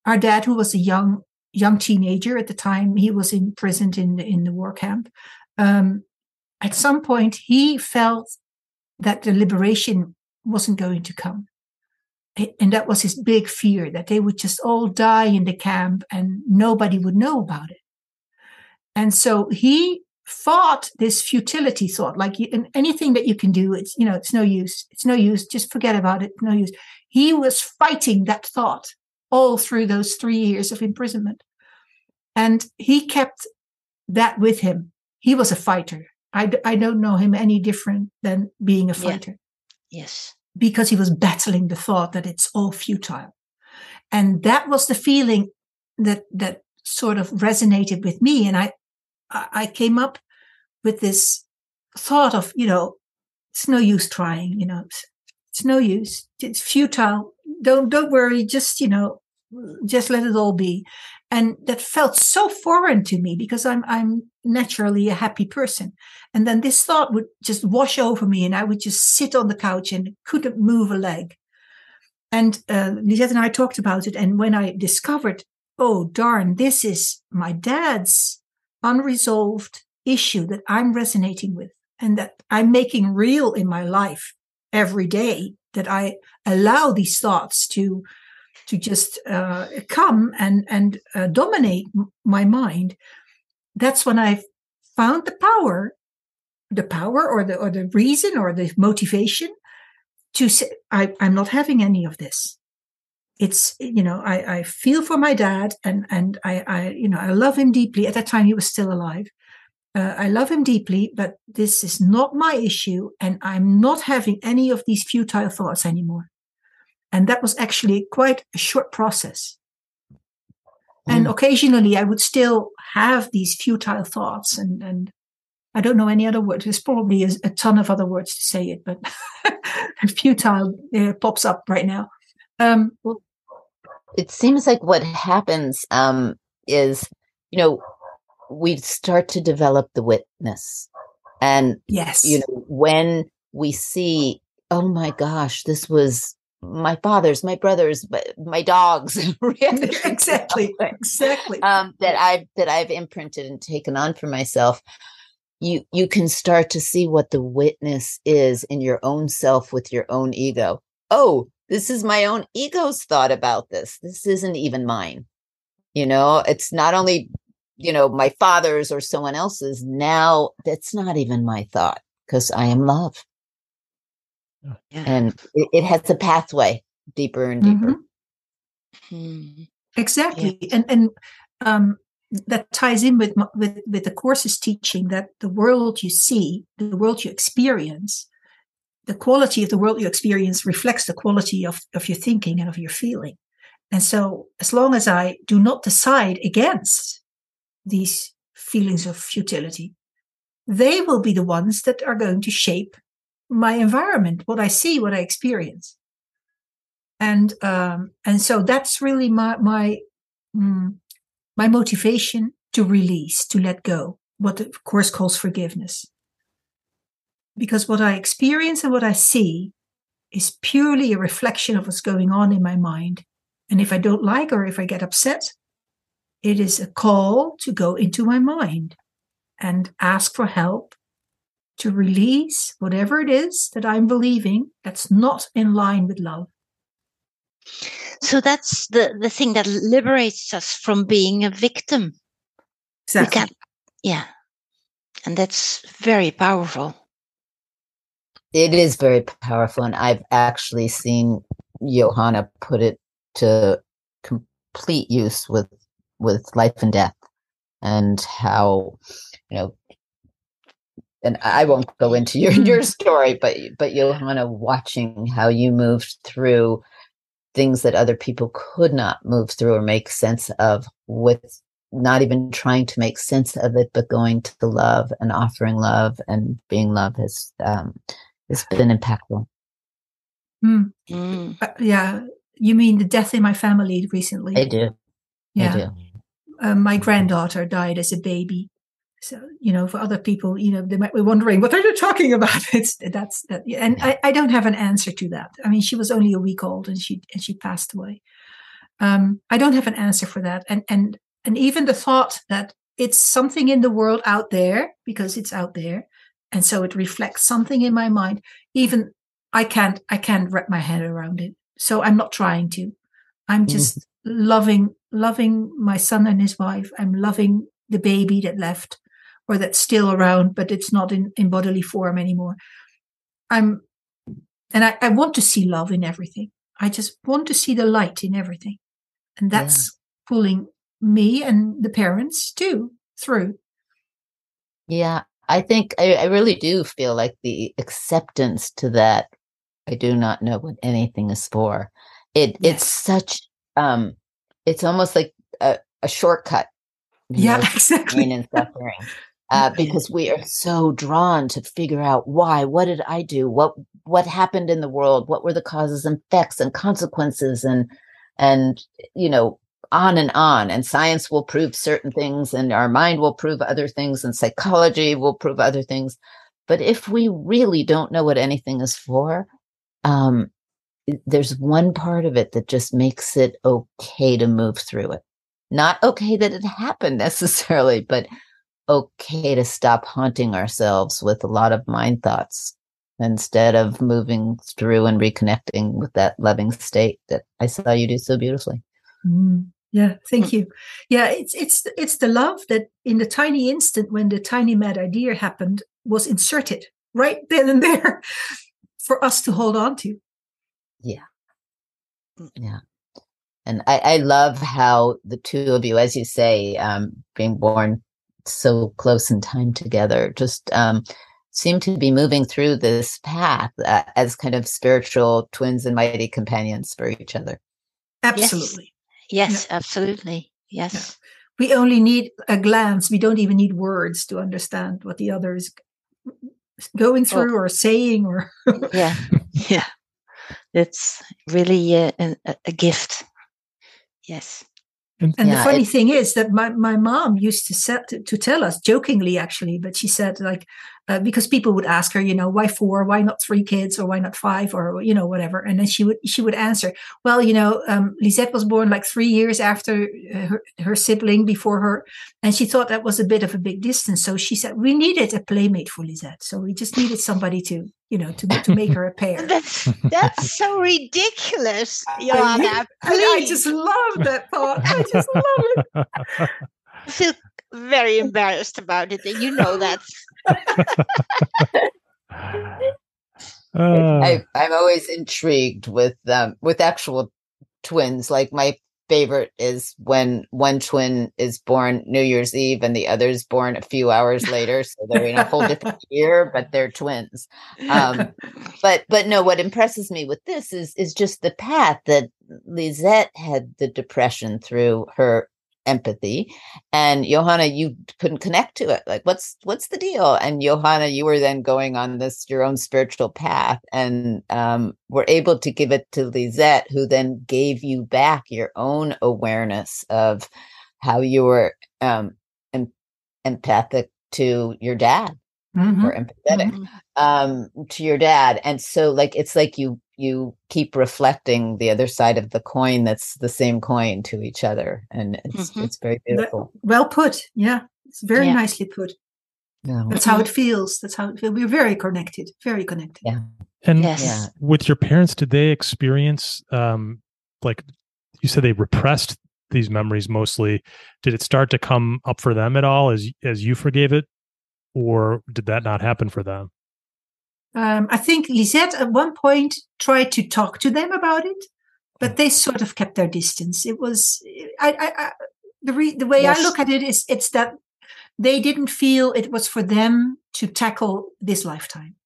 C: our dad, who was a young young teenager at the time, he was imprisoned in the, in the war camp. Um, at some point he felt that the liberation wasn't going to come. And that was his big fear that they would just all die in the camp and nobody would know about it. And so he fought this futility thought like anything that you can do, it's, you know, it's no use. It's no use. Just forget about it. No use. He was fighting that thought all through those three years of imprisonment. And he kept that with him. He was a fighter. I, I don't know him any different than being a fighter.
D: Yeah. Yes.
C: Because he was battling the thought that it's all futile. And that was the feeling that, that sort of resonated with me. And I, I came up with this thought of, you know, it's no use trying, you know, it's, it's no use. It's futile. Don't, don't worry. Just, you know, just let it all be and that felt so foreign to me because I'm I'm naturally a happy person. And then this thought would just wash over me, and I would just sit on the couch and couldn't move a leg. And uh, Lisette and I talked about it, and when I discovered, oh darn, this is my dad's unresolved issue that I'm resonating with, and that I'm making real in my life every day. That I allow these thoughts to to just uh, come and and uh, dominate my mind that's when i found the power the power or the or the reason or the motivation to say I, i'm not having any of this it's you know I, I feel for my dad and and I, I you know I love him deeply. At that time, he was still alive. Uh, I love him deeply, but this is not my issue, and I'm not having any of these futile thoughts anymore. And that was actually quite a short process. Mm. And occasionally I would still have these futile thoughts and, and I don't know any other word. There's probably a, a ton of other words to say it, but futile uh, pops up right now. Um,
B: well, it seems like what happens um, is, you know, we start to develop the witness. And,
C: yes,
B: you know, when we see, oh my gosh, this was my father's, my brothers, my dogs,
C: exactly, exactly.
B: Um, that I've that I've imprinted and taken on for myself. You you can start to see what the witness is in your own self with your own ego. oh, this is my own ego's thought about this. This isn't even mine. You know, it's not only, you know, my father's or someone else's. Now that's not even my thought because I am love.
D: Yeah.
B: And it, it has a pathway deeper and deeper.
D: Mhm.
C: Exactly, and and um, that ties in with with with the course's teaching that the world you see, the world you experience, the quality of the world you experience reflects the quality of of your thinking and of your feeling. And so, as long as I do not decide against these feelings of futility, they will be the ones that are going to shape my environment, what I see, what I experience and um, and so that's really my my mm, my motivation to release, to let go. What the course calls forgiveness, because what I experience and what I see is purely a reflection of what's going on in my mind. And if I don't like or if I get upset, it is a call to go into my mind and ask for help to release whatever it is that I'm believing that's not in line with love.
D: So that's the, the thing that liberates us from being a victim.
C: Exactly.
D: yeah. And that's very powerful.
B: It is very powerful. And I've actually seen Johanna put it to complete use with, with life and death and how, you know, and I won't go into your,
C: Mhm.
B: your story, but, but Johanna watching how you moved through things that other people could not move through or make sense of with not even trying to make sense of it, but going to the love and offering love and being love has, um, has been impactful.
C: Hmm.
D: Mm.
C: Uh, yeah, you mean the death in my family recently?
B: I do.
C: yeah,
B: I do.
C: Um, my granddaughter died as a baby. So you know, for other people, you know, they might be wondering what are you talking about. It's that's that, and I, I don't have an answer to that. I mean, she was only a week old and she and she passed away. Um, I don't have an answer for that, and and and even the thought that it's something in the world out there because it's out there, and so it reflects something in my mind. Even I can't I can't wrap my head around it. So I'm not trying to. I'm mm-hmm. just loving loving my son and his wife. I'm loving the baby that left or that's still around, but it's not in, in bodily form anymore. I'm and I, I want to see love in everything. I just want to see the light in everything. And
B: Yeah.
C: that's pulling me and the parents too through.
B: Yeah, I think I, I really do feel like the acceptance to that I do not know what anything is for. It
C: Yes.
B: it's such um it's almost like a, a shortcut.
C: Yeah,
B: know,
C: exactly.
B: pain and suffering. Uh, because we are so drawn to figure out why, what did I do? What what happened in the world? What were the causes and effects and consequences and and you know, on and on. And science will prove certain things and our mind will prove other things and psychology will prove other things. But if we really don't know what anything is for, um, there's one part of it that just makes it okay to move through it. Not okay that it happened necessarily, but okay to stop haunting ourselves with a lot of mind thoughts instead of moving through and reconnecting with that loving state that I saw you do so beautifully.
C: Mm, yeah, thank you. Yeah, it's it's it's the love that in the tiny instant when the tiny mad idea happened was inserted right then and there for us to hold on to.
B: Yeah. Yeah. And I, I love how the two of you, as you say, um, being born so close in time together, just um, seem to be moving through this path uh, as kind of spiritual twins and mighty companions for each other.
C: Absolutely.
D: Yes, absolutely. Yes.
C: We only need a glance. We don't even need words to understand what the other is going through or saying or
D: Yeah. Yeah. It's really uh, a, a, a gift. Yes.
C: And
B: Yeah,
C: the funny
B: it-
C: thing is that my, my mom used to set to, to tell us jokingly, actually, but she said like uh, because people would ask her, you know, why four, why not three kids, or why not five, or you know, whatever, and then she would she would answer, well, you know, um, Lisette was born like three years after uh, her, her sibling before her, and she thought that was a bit of a big distance, so she said we needed a playmate for Lisette, so we just needed somebody to you know, to to make her a pair.
D: That's that's so ridiculous,
C: I,
D: Johanna.
C: I, I just love that part. I just love it.
D: I feel very embarrassed about it, and you know that.
A: Uh,
B: I, I'm always intrigued with um with actual twins. Like my favorite is when one twin is born New Year's Eve and the other is born a few hours later, so they're in a whole different year, but they're twins. Um, but but no, what impresses me with this is is just the path that Lisette had the depression through her empathy. And johanna you couldn't connect to it. Like what's what's the deal? And johanna you were then going on this your own spiritual path and um, were able to give it to lisette who then gave you back your own awareness of how you were um, em- empathic to your dad
C: Mhm.
B: or empathetic
D: Mhm.
B: um to your dad and so like it's like you you keep reflecting the other side of the coin that's the same coin to each other and it's
D: Mhm.
B: it's very
C: That-
B: beautiful
C: well put. Yeah, it's very
D: Yeah.
C: nicely put.
B: yeah.
C: That's how it feels. That's how it feels. We're very connected. Very connected.
B: Yeah.
A: and
D: Yes.
B: Yeah.
A: with your parents, did they experience um like you said they repressed these memories mostly? Did it start to come up for them at all as as you forgave it, or did that not happen for them?
C: Um, I think Lisette at one point tried to talk to them about it, but they sort of kept their distance. It was I, I, I the re, the way
B: Yes.
C: I look at it is it's that they didn't feel it was for them to tackle this lifetime.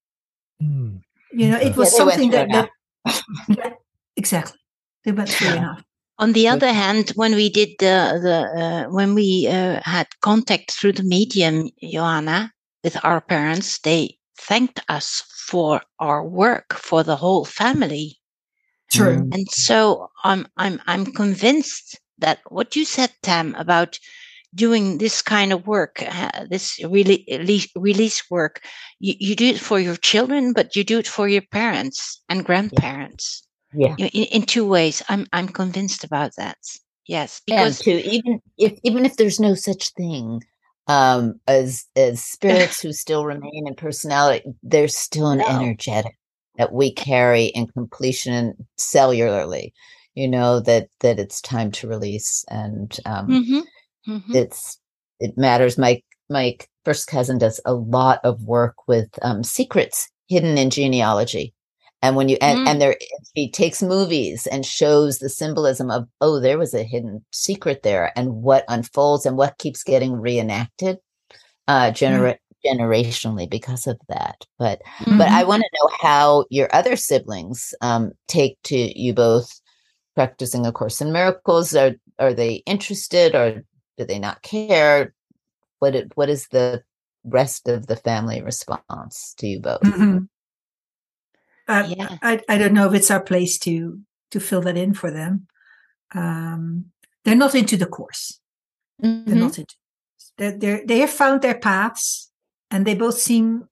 A: Hmm.
C: You know, it was
B: Yeah,
C: something that, that exactly they went through
B: Yeah.
C: enough.
D: On the
B: Good.
D: other hand, when we did the the uh, when we uh, had contact through the medium, Johanna, with our parents, they thanked us for our work for the whole family.
C: True.
B: Mm.
D: And so I'm I'm I'm convinced that what you said, Tam, about doing this kind of work, uh, this really release, release work, you, you do it for your children, but you do it for your parents and grandparents
B: yeah
D: You- in, in two ways. I'm I'm convinced about that. Yes,
B: and
D: because
B: to even if even if there's no such thing um as as spirits who still remain in personality there's still an
D: No.
B: energetic that we carry in completion cellularly you know that that it's time to release and um
D: Mhm, mhm.
B: it's it matters my my first cousin does a lot of work with um secrets hidden in genealogy and when you and,
D: Mm.
B: and there he takes movies and shows the symbolism of oh there was a hidden secret there and what unfolds and what keeps getting reenacted uh genera- generationally because of that but but I
C: Mhm.
B: want to know how your other siblings um, take to you both practicing A Course in Miracles. Are are they interested or do they not care? What it, what is the rest of the family response to you both?
C: Mhm. I,
D: Yeah.
C: I I don't know if it's our place to to fill that in for them. Um, they're not into the course. They're
B: Mhm.
C: not into. They're, they're they have found their paths, and they both seem.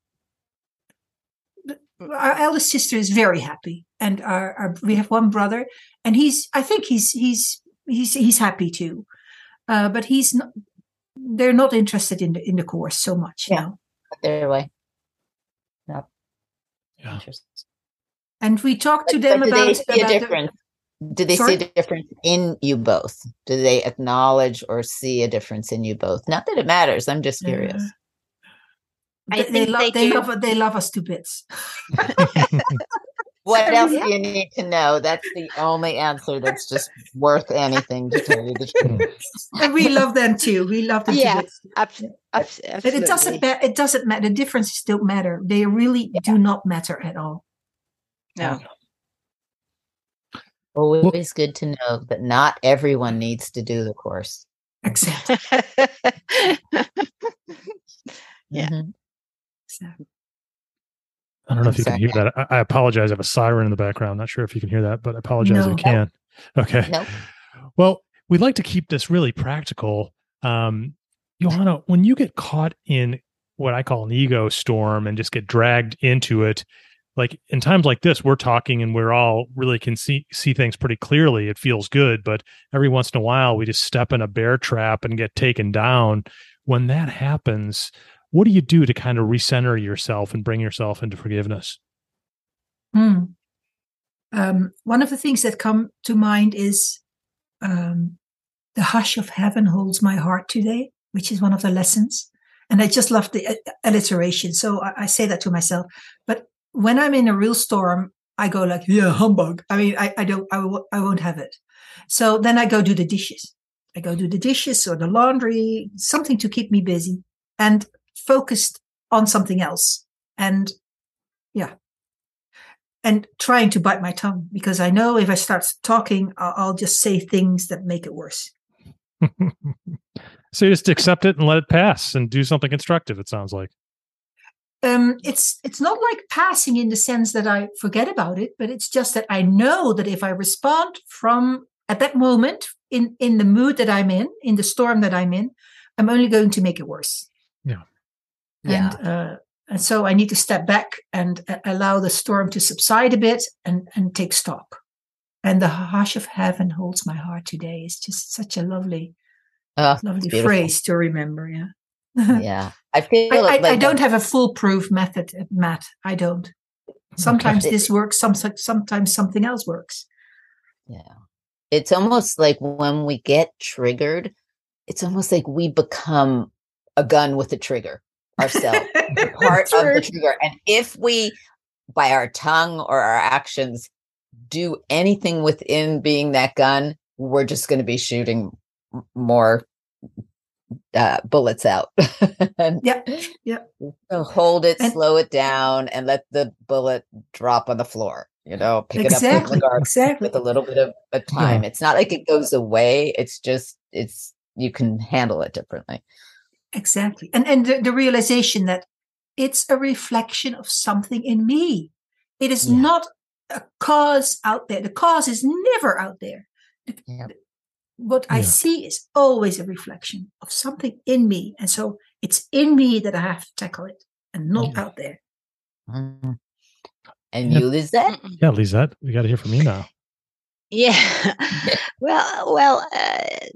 C: Our eldest sister is very happy, and our, our we have one brother, and he's I think he's he's he's he's happy too, uh, but he's not. They're not interested in the in the course so much.
B: Yeah.
C: now.
B: Their way. Yep.
A: Yeah.
B: Interesting.
C: And we talked to
B: But-
C: them
B: but do
C: about,
B: they see a
C: about the-
B: difference? Do they
C: Sorry?
B: see a difference in you both? Do they acknowledge or see a difference in you both? Not that it matters. I'm just curious.
C: Yeah.
D: I
C: They, they,
D: think
C: love,
D: they
C: they love they love us to bits.
B: What else
C: yeah.
B: do you need to know? That's the only answer that's just worth anything to tell you the truth.
C: and we love them too. We love them
D: Yeah,
C: to bits.
D: Abs- abs-
C: But it doesn't
D: absolutely.
C: it doesn't matter. The differences don't matter. They really do not matter at all.
D: No.
B: Always good to know that not everyone needs to do the course.
C: Exactly.
D: Yeah.
B: Mhm.
C: So,
A: I don't know if
B: I'm
A: you can hear that. I, I apologize. I have a siren in the background. Not sure if you can hear that, but I apologize if you can. Okay.
B: Nope.
A: Well, we'd like to keep this really practical. Um, Johanna, when you get caught in what I call an ego storm and just get dragged into it, like in times like this, we're talking and we're all really can see see things pretty clearly. It feels good, but every once in a while we just step in a bear trap and get taken down. When that happens, what do you do to kind of recenter yourself and bring yourself into forgiveness?
C: Hmm. Um, one of the things that come to mind is um, the hush of heaven holds my heart today, which is one of the lessons. And I just love the uh, alliteration. So I, I say that to myself. But when I'm in a real storm, I go like, yeah, humbug. I mean, I, I don't, I w- I won't have it. So then I go do the dishes. I go do the dishes or the laundry, something to keep me busy and focused on something else. And yeah, and trying to bite my tongue because I know if I start talking, I'll, I'll just say things that make it worse.
A: so you just accept it and let it pass and do something constructive. It sounds like.
C: Um, it's it's not like passing in the sense that I forget about it, but it's just that I know that if I respond from at that moment in in the mood that I'm in, in the storm that I'm in, I'm only going to make it worse.
A: Yeah.
C: And
B: Yeah.
C: uh, and so I need to step back and uh, allow the storm to subside a bit and and take stock. And the hush of heaven holds my heart today is just such a lovely,
B: Oh,
C: lovely phrase to remember. Yeah.
B: yeah. I feel
C: I, I,
B: like
C: I don't have a foolproof method, Matt. I don't. Sometimes this works. Some sometimes something else works.
B: Yeah. It's almost like when we get triggered, it's almost like we become a gun with a trigger ourselves, part of the trigger. And if we, by our tongue or our actions, do anything within being that gun, we're just going to be shooting more uh, bullets out. and
C: Yeah, yeah.
B: So hold it,
C: And-
B: slow it down, and let the bullet drop on the floor. You know, pick it up
C: Exactly.
B: from the garbage
C: Exactly.
B: with a little bit of a time. It's not like it goes away. It's just it's you can handle it differently.
C: Exactly. And and the, the realization that it's a reflection of something in me. It is
B: Yeah.
C: not a cause out there. The cause is never out there. The-
B: Yep.
C: The- What I see is always a reflection of something in me. And so it's in me that I have to tackle it and not
B: Yeah.
C: out there.
B: Mhm. And
A: Yeah.
B: you,
D: Lisette?
A: Yeah, Lisette, we got to hear from you now.
D: Yeah. well, well, uh,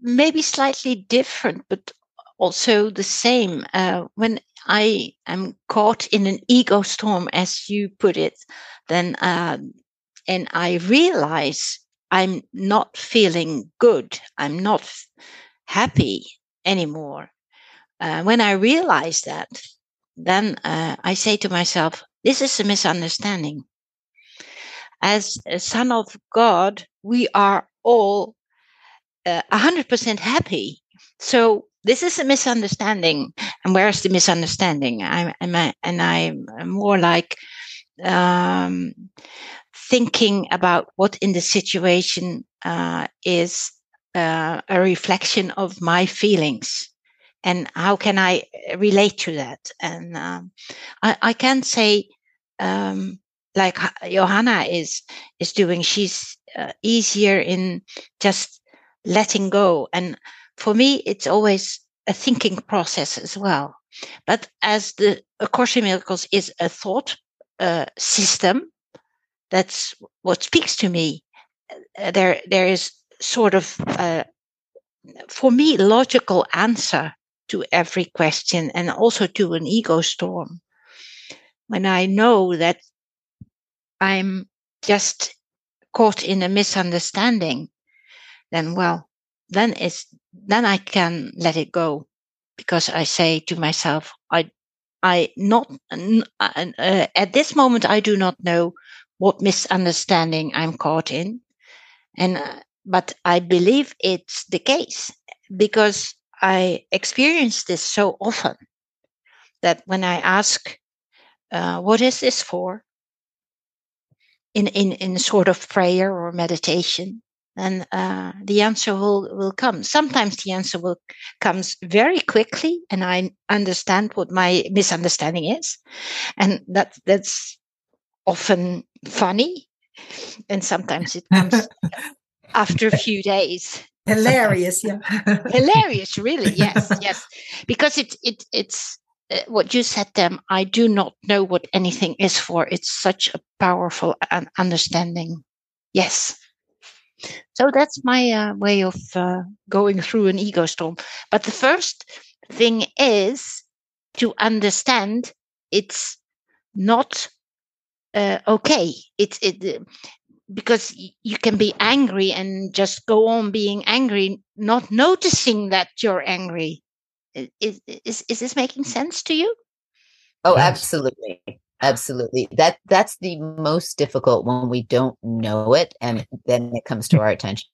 D: maybe slightly different, but also the same. Uh, when I am caught in an ego storm, as you put it, then um, and I realize I'm not feeling good. I'm not happy anymore. Uh, when I realize that, then uh, I say to myself, "This is a misunderstanding." as a son of God, we are all uh, 100% happy. So this is a misunderstanding. And where's the misunderstanding? I'm, I'm a- and I'm more like um, thinking about what in the situation uh, is uh, a reflection of my feelings. And how can I relate to that? And um, I, I can say, um, like Johanna is is doing. She's uh, easier in just letting go, and for me, it's always a thinking process as well. But as the A Course in Miracles is a thought uh, system, that's what speaks to me. Uh, there, there is sort of, uh, for me, logical answer to every question, and also to an ego storm. When I know that I'm just caught in a misunderstanding, then well, then it's then I can let it go because I say to myself, I, I not uh, uh, at this moment I do not know what misunderstanding I'm caught in, and uh, but I believe it's the case because I experience this so often that when I ask, uh, "What is this for?" in in in sort of prayer or meditation and uh, the answer will will come. Sometimes the answer will comes very quickly and i understand what my misunderstanding is. And that that's often funny and sometimes it comes after a few days.
C: Hilarious. Yeah.
D: hilarious really yes yes. Because it it it's uh, what you said Tam i do not know what anything is for. It's such a powerful un- understanding. Yes. So that's my uh, way of uh, going through an ego storm. But the first thing is to understand it's not uh, okay. It's it uh, because you can be angry and just go on being angry, not noticing that you're angry. Is is, is this making sense to you?
B: Oh,
A: Yes.
B: absolutely. Absolutely. That that's the most difficult when we don't know it and then it comes to our attention.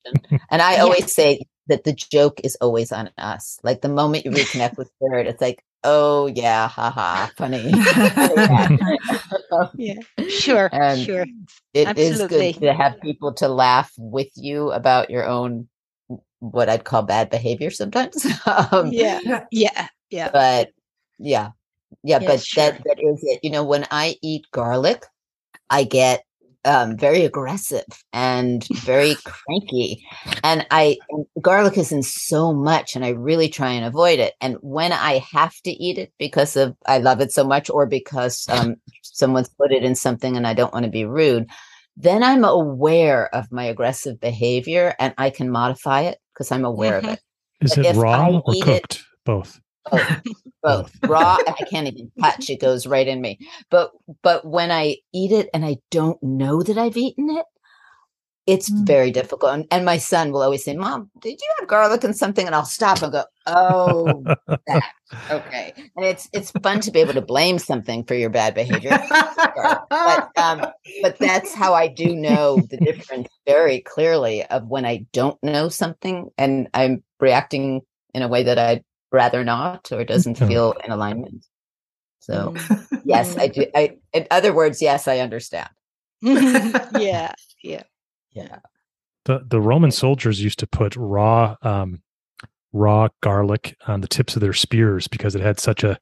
B: And I
D: Yeah.
B: always say that the joke is always on us. Like the moment you reconnect with spirit, it's like, oh yeah, haha, funny.
D: Yeah, sure,
B: And
D: sure.
B: It is
D: Absolutely.
B: good to have people to laugh with you about your own what I'd call bad behavior sometimes. um,
D: Yeah,
C: Yeah.
D: yeah, yeah.
B: but yeah yeah,
D: Yeah,
B: but
D: sure.
B: that that is it you know when i eat garlic i get um very aggressive and very cranky and i garlic is in so much and i really try and avoid it and when i have to eat it because of i love it so much or because um someone's put it in something and i don't want to be rude then i'm aware of my aggressive behavior and i can modify it because i'm aware
D: Mhm.
B: of it
A: Is
B: But
A: it raw or
B: eat it-
A: cooked? Both.
B: both both. raw i can't even touch it goes right in me. But but when i eat it and i don't know that i've eaten it it's
C: Mm.
B: very difficult and, and my son will always say mom did you have garlic and something? And i'll stop and go oh that. okay. And it's it's fun to be able to blame something for your bad behavior. But um but that's how i do know the difference very clearly of when i don't know something and i'm reacting in a way that i'd rather not or doesn't feel in alignment so
D: Mm.
B: yes i do i in other words yes i understand
D: yeah, yeah.
B: yeah
A: The the Roman soldiers used to put raw um, raw garlic on the tips of their spears because it had such a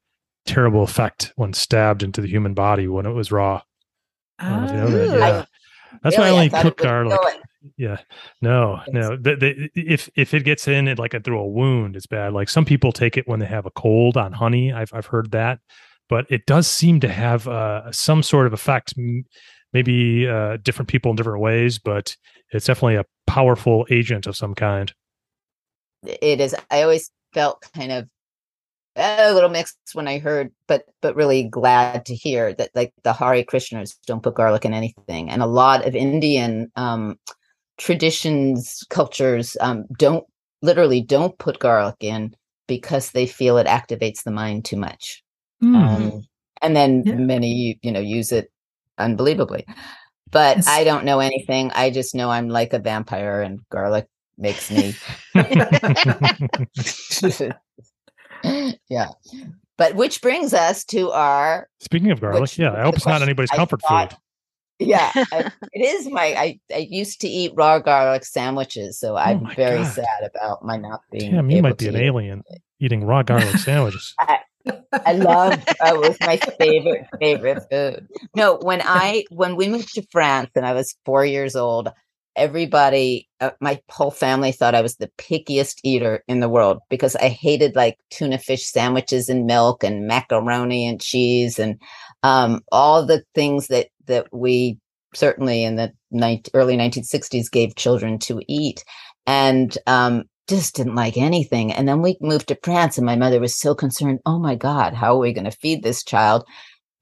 A: terrible effect when stabbed into the human body when it was raw. I don't know if you know that.
B: Ooh.
A: Yeah. That's why I only
B: thought it
A: cook garlic.
B: going.
A: Yeah. No, no. The, the, if if it gets in it like a, through a wound, it's bad. Like some people take it when they have a cold on honey. I've I've heard that, but it does seem to have uh, some sort of effect. Maybe uh, different people in different ways, but it's definitely a powerful agent of some kind.
B: it is i always felt kind of a little mixed when i heard but but really glad to hear that like the Hare Krishnas don't put garlic in anything and a lot of indian um traditions cultures um don't literally don't put garlic in because they feel it activates the mind too much
C: Mm.
B: um, and then
C: Yeah.
B: many you know use it unbelievably but
C: Yes.
B: i don't know anything i just know i'm like a vampire and garlic makes me yeah. But which brings us to our
A: Speaking of garlic,
B: Which-
A: yeah, I hope
B: the
A: it's not
B: question
A: anybody's
B: I
A: comfort
B: thought-
A: food.
B: Yeah, I, it is my I, I used to eat raw garlic sandwiches, so I'm
A: Oh
B: very
A: God.
B: sad about my not being
A: Damn, you might be an
B: eat it.
A: alien eating raw garlic sandwiches.
B: I love uh, it was my favorite favorite food. No, when I when we moved to France and I was four years old, everybody, uh, my whole family thought I was the pickiest eater in the world because I hated like tuna fish sandwiches and milk and macaroni and cheese and um, all the things that that we certainly in the 19, early 1960s gave children to eat, and um, just didn't like anything. And then we moved to France, and my mother was so concerned. Oh my God, how are we going to feed this child?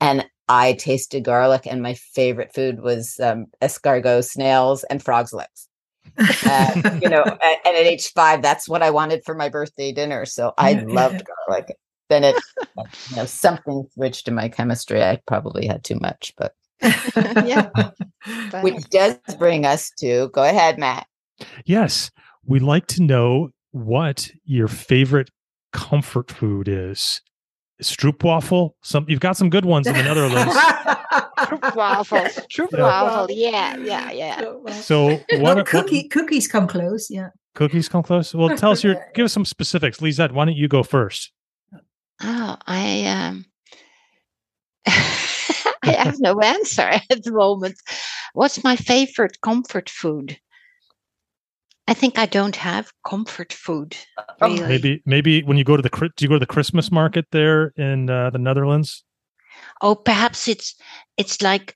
B: And I tasted garlic, and my favorite food was um, escargot, snails, and frog's legs. Uh, you know, a- and at age five, that's what I wanted for my birthday dinner. So I
C: Yeah, yeah,
B: loved garlic. Then it, you know, something switched in my chemistry. I probably had too much, but
D: Yeah.
B: Which does bring us to go ahead, Matt.
A: Yes, we'd like to know what your favorite comfort food is. Stroopwafel. Some you've got some good ones in the Netherlands.
D: Troop waffles.
A: Yeah.
D: waffle. Yeah, yeah, yeah.
A: So what,
C: well,
A: are, what
C: cookie, cookies come close. Yeah.
A: cookies come close? Well, tell us your give us some specifics. Lisette, why don't you go first?
D: Oh, I um I have no answer at the moment. What's my favorite comfort food? I think I don't have comfort food.
B: Oh,
D: Really.
A: Maybe maybe when you go to the do you go to the Christmas market there in uh, the Netherlands?
D: Oh, perhaps it's it's like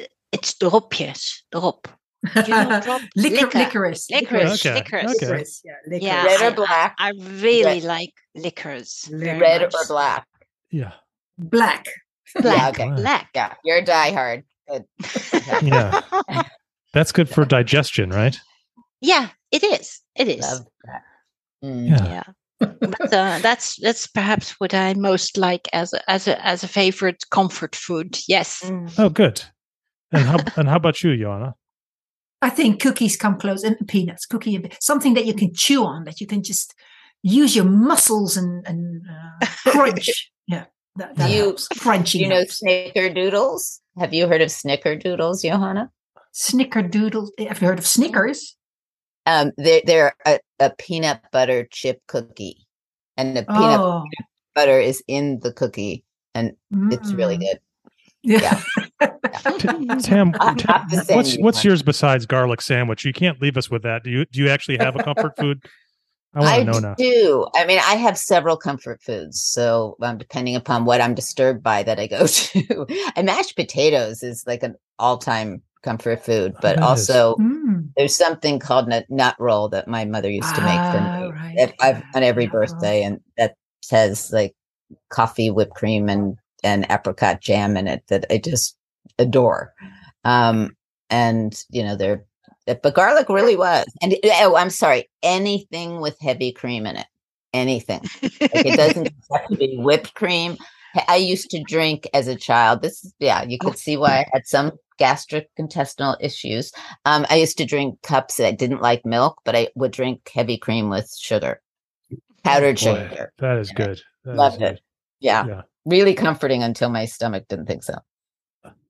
D: uh, it's dropjes. Drop. You know, drop
C: Liquor,
D: liquor.
C: licorice.
D: Licorice.
A: Okay,
D: Licorice.
A: okay.
C: Licorice, Yeah, licorice.
D: Yeah,
B: Red
D: I-
B: or black?
D: I really like liquors.
C: Red-
D: very
B: Red
D: much.
B: or black?
A: Yeah.
C: Black.
D: Black.
B: okay.
D: Black.
B: Yeah, you're a diehard. good.
A: Yeah. That's good for digestion, right?
D: Yeah, it is. It is.
B: Love that. Mm.
A: Yeah.
D: Yeah. but uh, that's that's perhaps what I most like as a, as a as a favorite comfort food. Yes.
B: Mm.
A: Oh, good. And how and how about you, Joanna?
C: I think cookies come close and peanuts, cookie, and something that you can chew on, that you can just use your muscles and, and uh, crunch. yeah, that, that
B: Do you-
C: helps.
B: You know
C: helps.
B: snickerdoodles? Have you heard of snickerdoodles, Johanna?
C: Snickerdoodle. Have you heard of Snickers?
B: Um, they're they're a, a peanut butter chip cookie, and the peanut
C: Oh,
B: butter is in the cookie, and it's really
C: mm.
B: good.
C: Yeah.
A: Tam, Tam,
B: not the same
A: what's what's yours besides garlic sandwich? You can't leave us with that. Do you do you actually have a comfort food? I want
B: I
A: to know now.
B: do. I mean, I have several comfort foods. So, um, depending upon what I'm disturbed by, that I go to. and mashed potatoes is like an all-time comfort food. But
A: That is.
B: also,
C: Mm.
B: there's something called nut, nut roll that my mother used to make for
C: Ah,
B: me
C: right.
B: that I've on every
C: Nut roll.
B: birthday, and that has like coffee, whipped cream, and and apricot jam in it that I just adore. Um, and you know, they're but garlic really was. And oh, I'm sorry, anything with heavy cream in it, anything. Like it doesn't have to be whipped cream. I used to drink as a child. This, is yeah, you could see why I had some gastric intestinal issues. Um, I used to drink cups that I didn't like milk, but I would drink heavy cream with sugar, powdered
A: Boy,
B: sugar.
A: that is good. That is
B: Loved
A: good.
B: it. Yeah.
A: Yeah.
B: really comforting until my stomach didn't think so.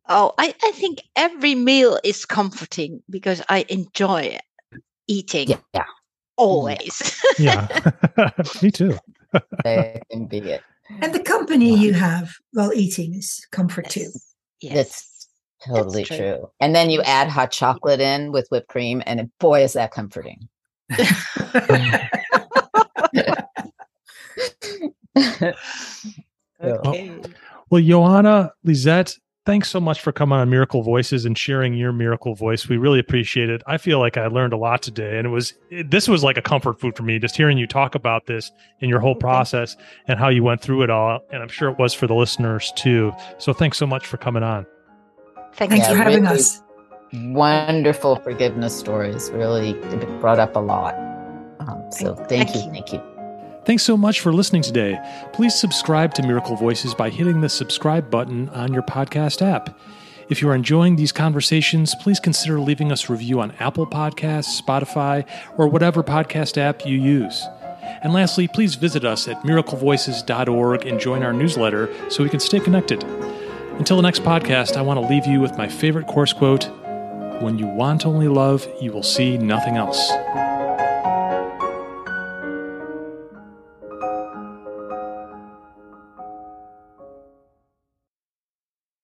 D: Oh, I, I think every meal is comforting because I enjoy eating
B: Yeah, yeah, mm,
D: always.
A: Yeah. Me too.
B: that can be it.
C: And the company you have while eating is comfort too.
D: yes.
B: That's totally
D: true.
B: true. And then you add hot chocolate in with whipped cream, and boy, is that comforting.
D: okay.
A: Well, Johanna, Lisette, thanks so much for coming on Miracle Voices and sharing your miracle voice. We really appreciate it. I feel like I learned a lot today, and it was it, this was like a comfort food for me. Just hearing you talk about this and your whole process and how you went through it all, and I'm sure it was for the listeners too. So, thanks so much for coming on.
D: Thank
C: Thanks
B: Yeah,
C: for having
B: really.
C: us.
B: Wonderful forgiveness stories. Really brought up a lot. Um, so
D: Thank-
B: thank,
D: thank
B: you,
D: you.
B: thank you.
A: Thanks so much for listening today. Please subscribe to Miracle Voices by hitting the subscribe button on your podcast app. If you are enjoying these conversations, please consider leaving us a review on Apple Podcasts, Spotify, or whatever podcast app you use. And lastly, please visit us at miraclevoices.org and join our newsletter so we can stay connected. Until the next podcast, I want to leave you with my favorite course quote When you want only love, you will see nothing else.